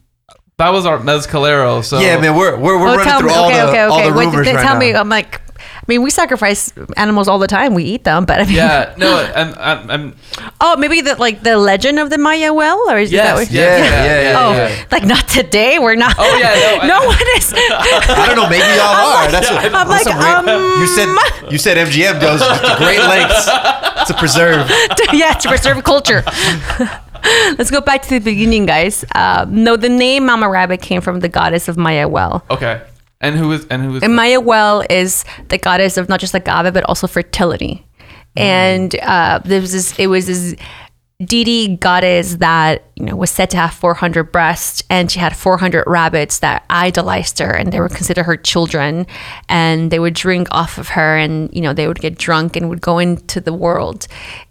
that was our mezcalero so yeah, man, we're we're, we're Oh, running through me. all Okay, the okay, all okay. the rumors th- right tell now. me. I'm like, I mean, we sacrifice animals all the time. We eat them, but I mean, yeah no and I'm, I'm oh, maybe the like the legend of the Mayahuel, or is that yes what? Yeah, yeah, yeah, Oh, yeah. like not today. We're not. Oh, yeah, no, I- one is. I don't know. Maybe y'all are. That's a, I'm that's like, a ra- um, you said you said MGM goes to great lengths to preserve. yeah, to preserve culture. Let's go back to the beginning, guys. Uh, no, the name Mama Rabbit came from the goddess of Mayahuel. okay and who is and who is And Maya well is the goddess of not just agave but also fertility. And uh, there was this, it was this deity goddess that you know was said to have 400 breasts, and she had 400 rabbits that idolized her, and they were considered her children, and they would drink off of her, and you know they would get drunk and would go into the world.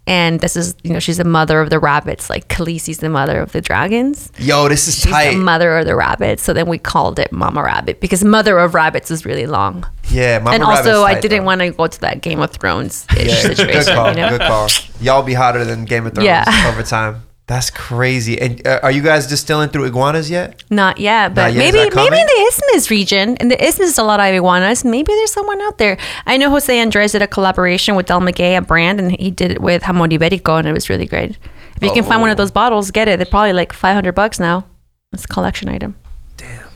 And this is you know she's the mother of the rabbits, like Khaleesi's the mother of the dragons. Yo, this is She's tight. the mother of the rabbits. So then we called it Mama Rabbit because mother of rabbits is really long. yeah, Mama Rabbit. and also, I didn't want to go to that Game of Thrones Yeah, situation. good call. you know? Good call. Y'all be hotter than Game of Thrones Yeah. over time. That's crazy. And uh, are you guys distilling through iguanas yet? Not yet, but Not yet. Maybe maybe in the Isthmus region. In the Isthmus, is a lot of iguanas. Maybe there's someone out there. I know Jose Andres did a collaboration with Del Maguey, a brand, and he did it with Jamon Iberico, and it was really great. If you can find one of Oh. those bottles, get it. They're probably like 500 bucks now. It's a collection item. Damn.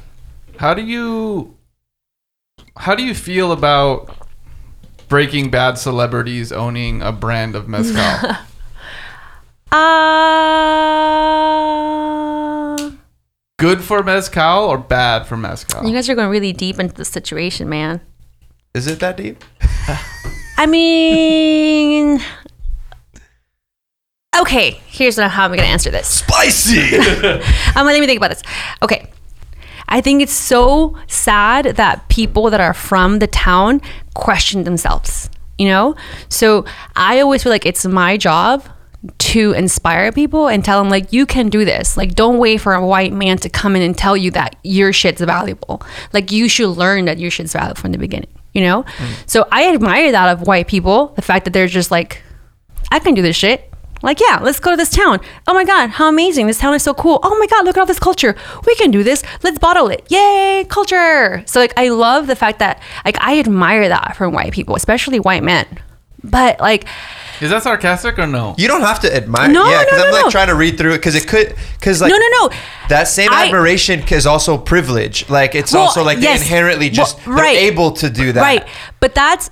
How do you how do you feel about breaking bad celebrities owning a brand of mezcal Uh, good for mezcal or bad for mezcal you guys are going really deep into the situation, man. Is it that deep? I mean, okay. Here's how I'm going to answer this. Spicy! Um, let me think about this. Okay. I think it's so sad that people that are from the town question themselves, you know? So I always feel like it's my job to inspire people and tell them, like, you can do this. Like, don't wait for a white man to come in and tell you that your shit's valuable. Like, you should learn that your shit's valuable from the beginning, you know? Mm. So I admire that of white people, the fact that they're just like, I can do this shit. Like, yeah, let's go to this town. Oh my God, how amazing. This town is so cool. Oh my God, look at all this culture. We can do this. Let's bottle it. Yay, culture. So, like, I love the fact that, like, I admire that from white people, especially white men. But, like, is that sarcastic or no You don't have to admire. No, yeah, because no, I'm no, like no. trying to read through it because it could because like no, no, no. that same I- admiration is also privilege. Like it's Well, also like they yes. inherently just Well, right. they're able to do that. Right. But that's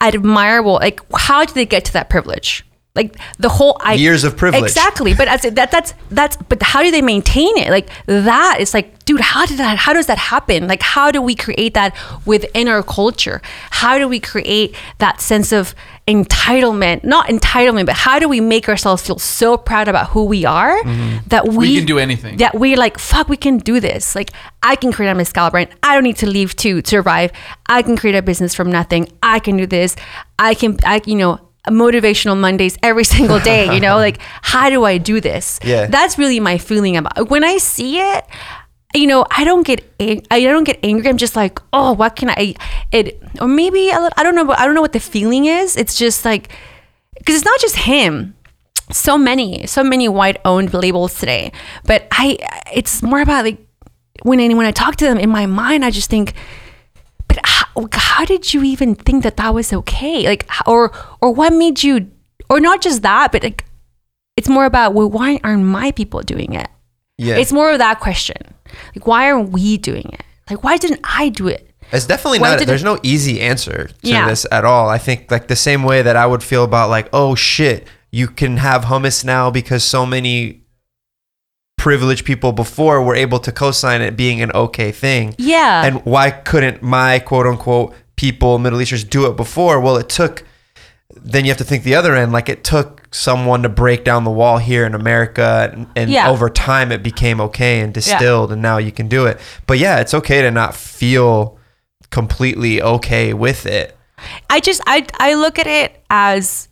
admirable. Like, how did they get to that privilege? Like the whole I, Years of privilege. Exactly. But as, that that's that's but how do they maintain it? Like that is like, dude, how did that how does that happen? Like how do we create that within our culture? How do we create that sense of entitlement? Not entitlement, but how do we make ourselves feel so proud about who we are mm-hmm. that we, We can do anything. That we're like, fuck, we can do this. Like, I can create a mezcal brand. I don't need to leave to survive. I can create a business from nothing. I can do this. I can, I, you know, motivational Mondays every single day. You know, like, how do I do this? Yeah. that's really my feeling about. When I see it, you know, I don't get, ang- I don't get angry. I'm just like, oh, what can I? It, or maybe a little, I don't know. but I don't know what the feeling is. It's just like, because it's not just him so many so many white owned labels today but i it's more about like when I, when i talk to them in my mind i just think how, did you even think that that was okay like or or what made you or not just that but like it's more about well why aren't my people doing it Yeah. it's more of that question like why aren't we doing it like why didn't i do it It's definitely Why not. There's no easy answer to Yeah. this at all. I think like the same way that I would feel about like, oh shit, you can have hummus now because so many privileged people before were able to co-sign it being an okay thing. yeah And why couldn't my quote unquote people, Middle Easterners, do it before? Well, it took. Then you have to think the other end. Like it took someone to break down the wall here in America, and, and Yeah. over time it became okay and distilled, and now you can do it. But yeah, it's okay to not feel completely okay with it. I just I I look at it as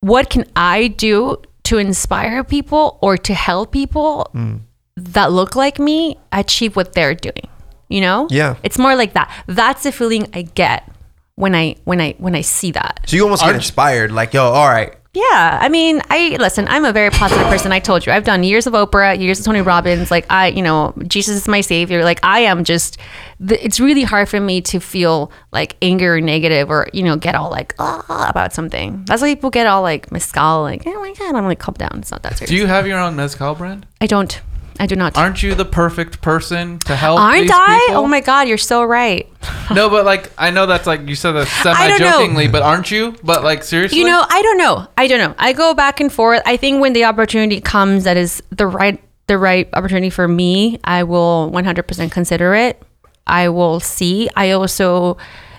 what can I do to inspire people or to help people Mm. that look like me achieve what they're doing. You know? Yeah. It's more like that. That's the feeling I get when I when I when I see that. So you almost Are- get inspired, like, yo, all right, Yeah, I mean, I listen. I'm a very positive person. I told you, I've done years of Oprah, years of Tony Robbins. Like I, you know, Jesus is my savior. Like I am just. The, it's really hard for me to feel like anger or negative or you know get all like ah about something. That's why people get all like mescal, like oh my god, I'm like calm down. It's not that serious. Do you have your own mezcal brand? I don't. I do not. Aren't you the perfect person to help? Aren't these I? people? Oh my god, you're so right. No, but like I know that's like you said that I don't know. semi-jokingly, but aren't you? But like seriously, You know, I don't know. I don't know. I go back and forth. I think when the opportunity comes that is the right the right opportunity for me, I will 100% consider it. I will see. I also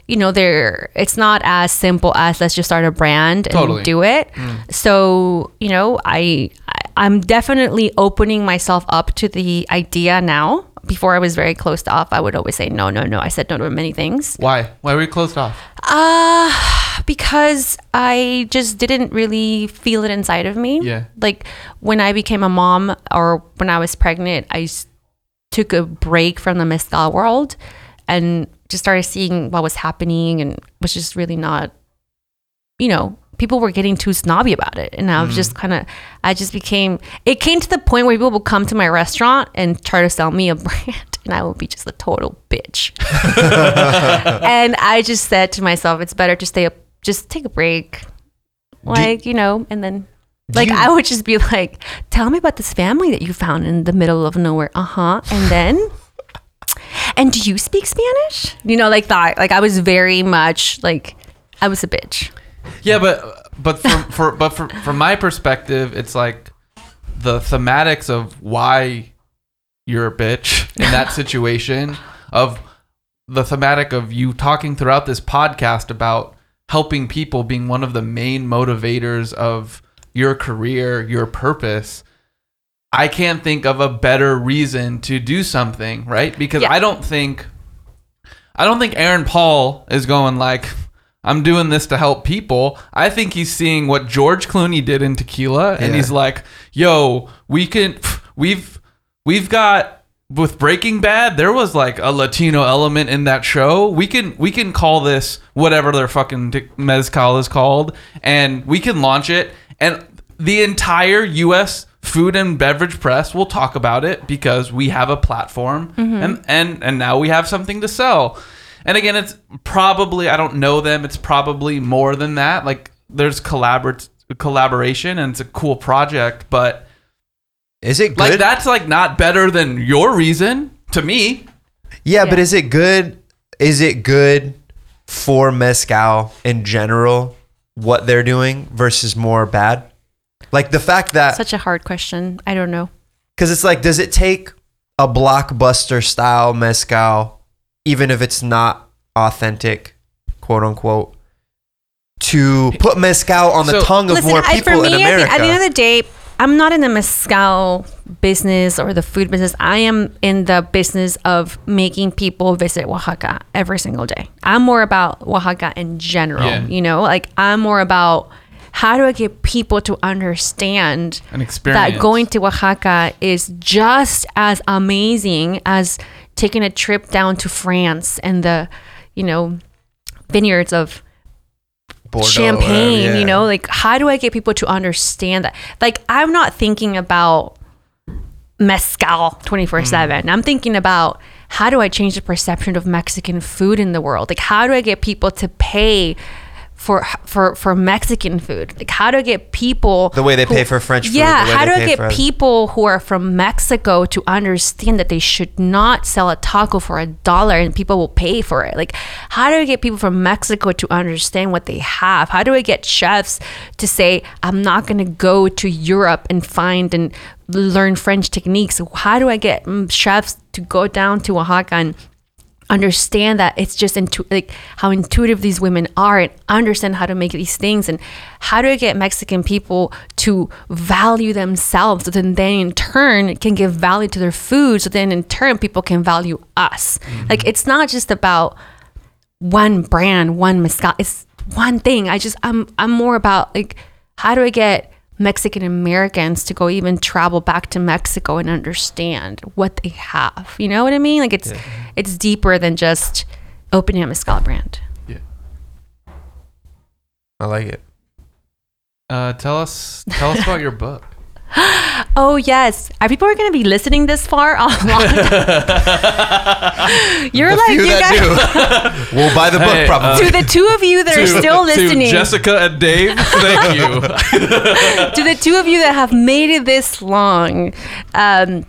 you know, there it's not as simple as let's just start a brand and Totally. do it. Mm. So, you know, I- I'm definitely opening myself up to the idea now. Before I was very closed off, I would always say no, no, no. I said no to many things. why? Why were you closed off? Uh because I just didn't really feel it inside of me. Yeah. Like when I became a mom or when I was pregnant, I took a break from the mezcal world and just started seeing what was happening and was just really not you know, people were getting too snobby about it. And I was just kind of, I just became, it came to the point where people would come to my restaurant and try to sell me a brand. And I would be just a total bitch. and I just said to myself, it's better to stay up, just take a break. Like, you know, and then, like, I would just be like, tell me about this family that you found in the middle of nowhere. Uh huh. And then, and do you speak Spanish? You know, like that. Like, I was very much like, I was a bitch. Yeah, but but from for but from from my perspective, it's like the thematics of why you're a bitch in that situation of the thematic of you talking throughout this podcast about helping people being one of the main motivators of your career, your purpose. I can't think of a better reason to do something, right? Because Yeah. I don't think I don't think Aaron Paul is going like I'm doing this to help people. I think he's seeing what George Clooney did in Tequila and Yeah. he's like, "Yo, we can we've we've got with Breaking Bad, there was like a Latino element in that show. We can we can call this whatever their fucking mezcal is called, and we can launch it, and the entire U.S. food and beverage press will talk about it because we have a platform, mm-hmm. and and and now we have something to sell. And again, it's probably I don't know them. It's probably more than that. Like there's collabor- collaboration, and it's a cool project, but Is it good? like that's like not better than your reason to me. Yeah, but is it good? Is it good for mezcal in general? What they're doing versus more bad? Like the fact that Such a hard question. I don't know. because it's like, does it take a blockbuster style mezcal, even if it's not authentic, quote unquote, to put mezcal on the So- tongue of more I- people in at the, America? at the end of the day, I'm not in the mezcal business or the food business. I am in the business of making people visit Oaxaca every single day. I'm more about Oaxaca in general. Yeah. You know, like I'm more about how do I get people to understand An experience. that going to Oaxaca is just as amazing as taking a trip down to France and the, you know, vineyards of Bordeaux champagne whatever, yeah. you know like how do i get people to understand that like i'm not thinking about mezcal 24 Mm. 7 i'm thinking about how do i change the perception of mexican food in the world like how do i get people to pay for for for mexican food. Like how do i get people The way they who- pay for French food, yeah how do i get people who are from mexico to understand that they should not sell a taco for a dollar and people will pay for it? Like how do i get people from mexico to understand what they have? How do i get chefs to say i'm not going to go to europe and find and learn french techniques? How do i get mm, chefs to go down to oaxaca and understand that it's just intu- like how intuitive these women are and understand how to make these things and how do I get Mexican people to value themselves so then they in turn can give value to their food so then in turn people can value us. Mm-hmm. Like it's not just about one brand one mezcal it's one thing. I just I'm I'm more about like how do I get Mexican Americans to go even travel back to Mexico and understand what they have. You know what I mean? Like it's it's deeper than just opening a mezcal brand. Yeah, I like it. Uh, tell us, tell us about your book. Oh yes, are people are going to be listening this far online? You're like Few you that guys. do. we'll buy the book Hey, probably. To the two of you that are still listening, To Jessica and Dave, thank you. to the two of you that have made it this long. Um,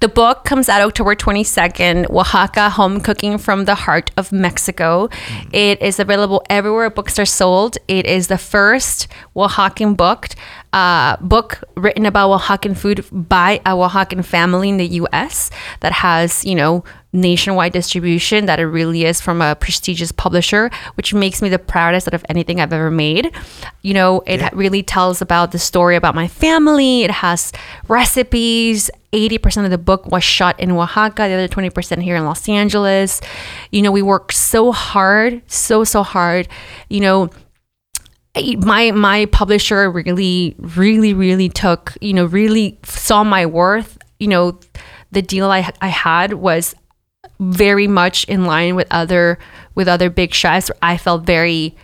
the book comes out October 22nd, Oaxaca Home Cooking from the Heart of Mexico. It is available everywhere books are sold. It is the first Oaxacan book, uh, book written about Oaxacan food by a Oaxacan family in the US that has, you know, nationwide distribution, that it really is from a prestigious publisher, which makes me the proudest out of anything I've ever made. You know, it really tells about the story about my family. It has recipes. 80% of the book was shot in Oaxaca, the other 20% here in Los Angeles. You know, we worked so hard, so, so hard. You know, my my publisher really really really took you know really saw my worth. You know the deal i i had was very much in line with other with other big chefs. I felt very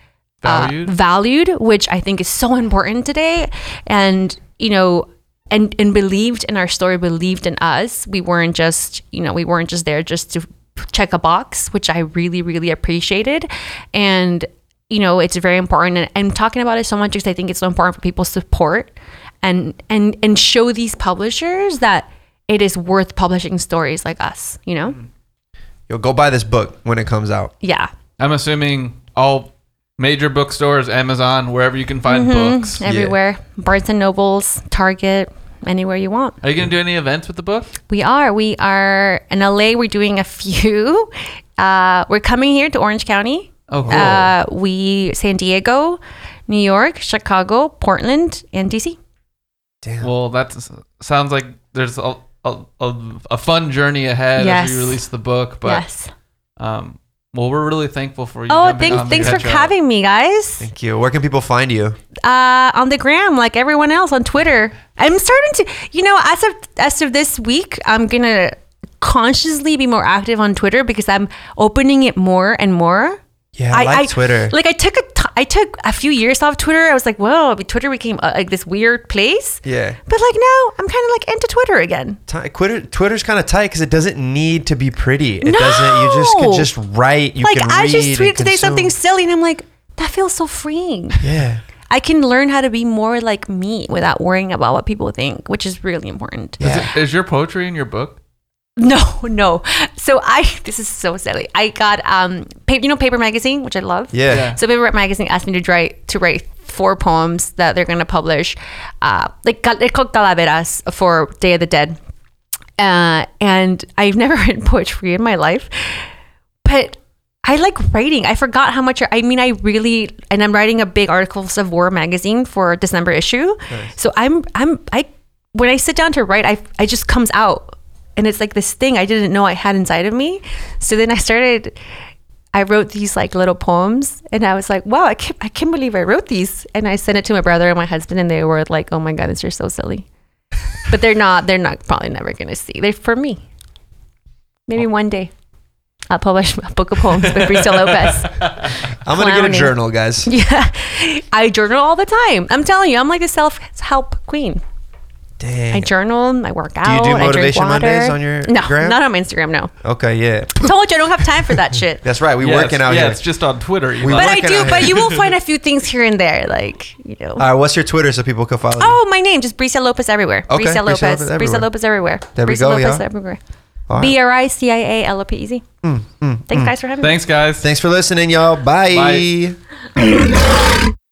uh, Valued? valued which i think is so important today. And you know and and believed in our story believed in us. We weren't just you know we weren't just there just to check a box which i really really appreciated. And you know it's very important. And i'm talking about it so much because i think it's so important for people to support and and and show these publishers that it is worth publishing stories like us you know? You'll go buy this book when it comes out. yeah. I'm assuming all major bookstores, Amazon, wherever you can find books. everywhere. Barnes and nobles target anywhere you want. Are you gonna do any events with the book? we are. We are in la we're doing a few. Uh, we're coming here to orange county Oh, cool. uh, we san diego new york chicago portland and dc Damn. Well, that sounds like there's a, a, a, a fun journey ahead as Yes. you release the book. But yes um, well, we're really thankful for you. oh thanks on thanks for Katchup. having me guys Thank you. Where can people find you? uh, on the gram like everyone else on Twitter. I'm starting to, you know, as of as of this week, I'm gonna consciously be more active on Twitter because I'm opening it more and more. Yeah, I, like Twitter. Like I took a t- I took a few years off Twitter. I was like, whoa, Twitter became uh, like this weird place. yeah. But like now, I'm kind of like into Twitter again. Ti- Twitter, Twitter's kind of tight because it doesn't need to be pretty. It doesn't. You just can just write. You like can I just and tweeted today something silly, and I'm like, that feels so freeing. Yeah. I can learn how to be more like me without worrying about what people think, which is really important. Yeah. Is, it, is your poetry in your book? No, no. So I this is so silly. I got um paper, you know Paper Magazine, which I love. Yeah. Yeah. So Paper Magazine asked me to write to write four poems that they're gonna publish. Uh, like cal- they're called calaveras for Day of the Dead. Uh, and I've never written poetry in my life, but I like writing. I forgot how much. I mean, I really, and I'm writing a big articles of war magazine for December issue. So I'm, I'm, I, when I sit down to write, I, I just comes out, and it's like this thing I didn't know I had inside of me. So then I started. I wrote these like little poems, and I was like, "Wow, I can't, I can't believe I wrote these." And I sent it to my brother and my husband, and they were like, "Oh my god, these are so silly." but they're not. They're not probably never gonna see. They're for me. Maybe oh. one day. I'll publish a book of poems by Bricia Lopez. I'm gonna get a journal, guys. Yeah, I journal all the time. I'm telling you, I'm like a self help queen. I journal, I work out. Do you do I drink Motivation water. Mondays on your no, gram? not on my Instagram. No, Okay. Yeah. told you I don't have time for that shit. That's right. We yeah, working out yeah, here. it's just on Twitter. We but I do. But you will find a few things here and there, like you know. All right. What's your Twitter so people can follow you? Oh, my name, just Bricia Lopez everywhere. Okay, Bricia Bricia Lopez. Lopez Bricia everywhere. Lopez everywhere. There we Bricia go, Lopez yeah. everywhere. All right. B R I C I A L O P E Z. Mm, Thanks, guys, for having me. Thanks, guys. Thanks for listening, y'all. Bye. Bye.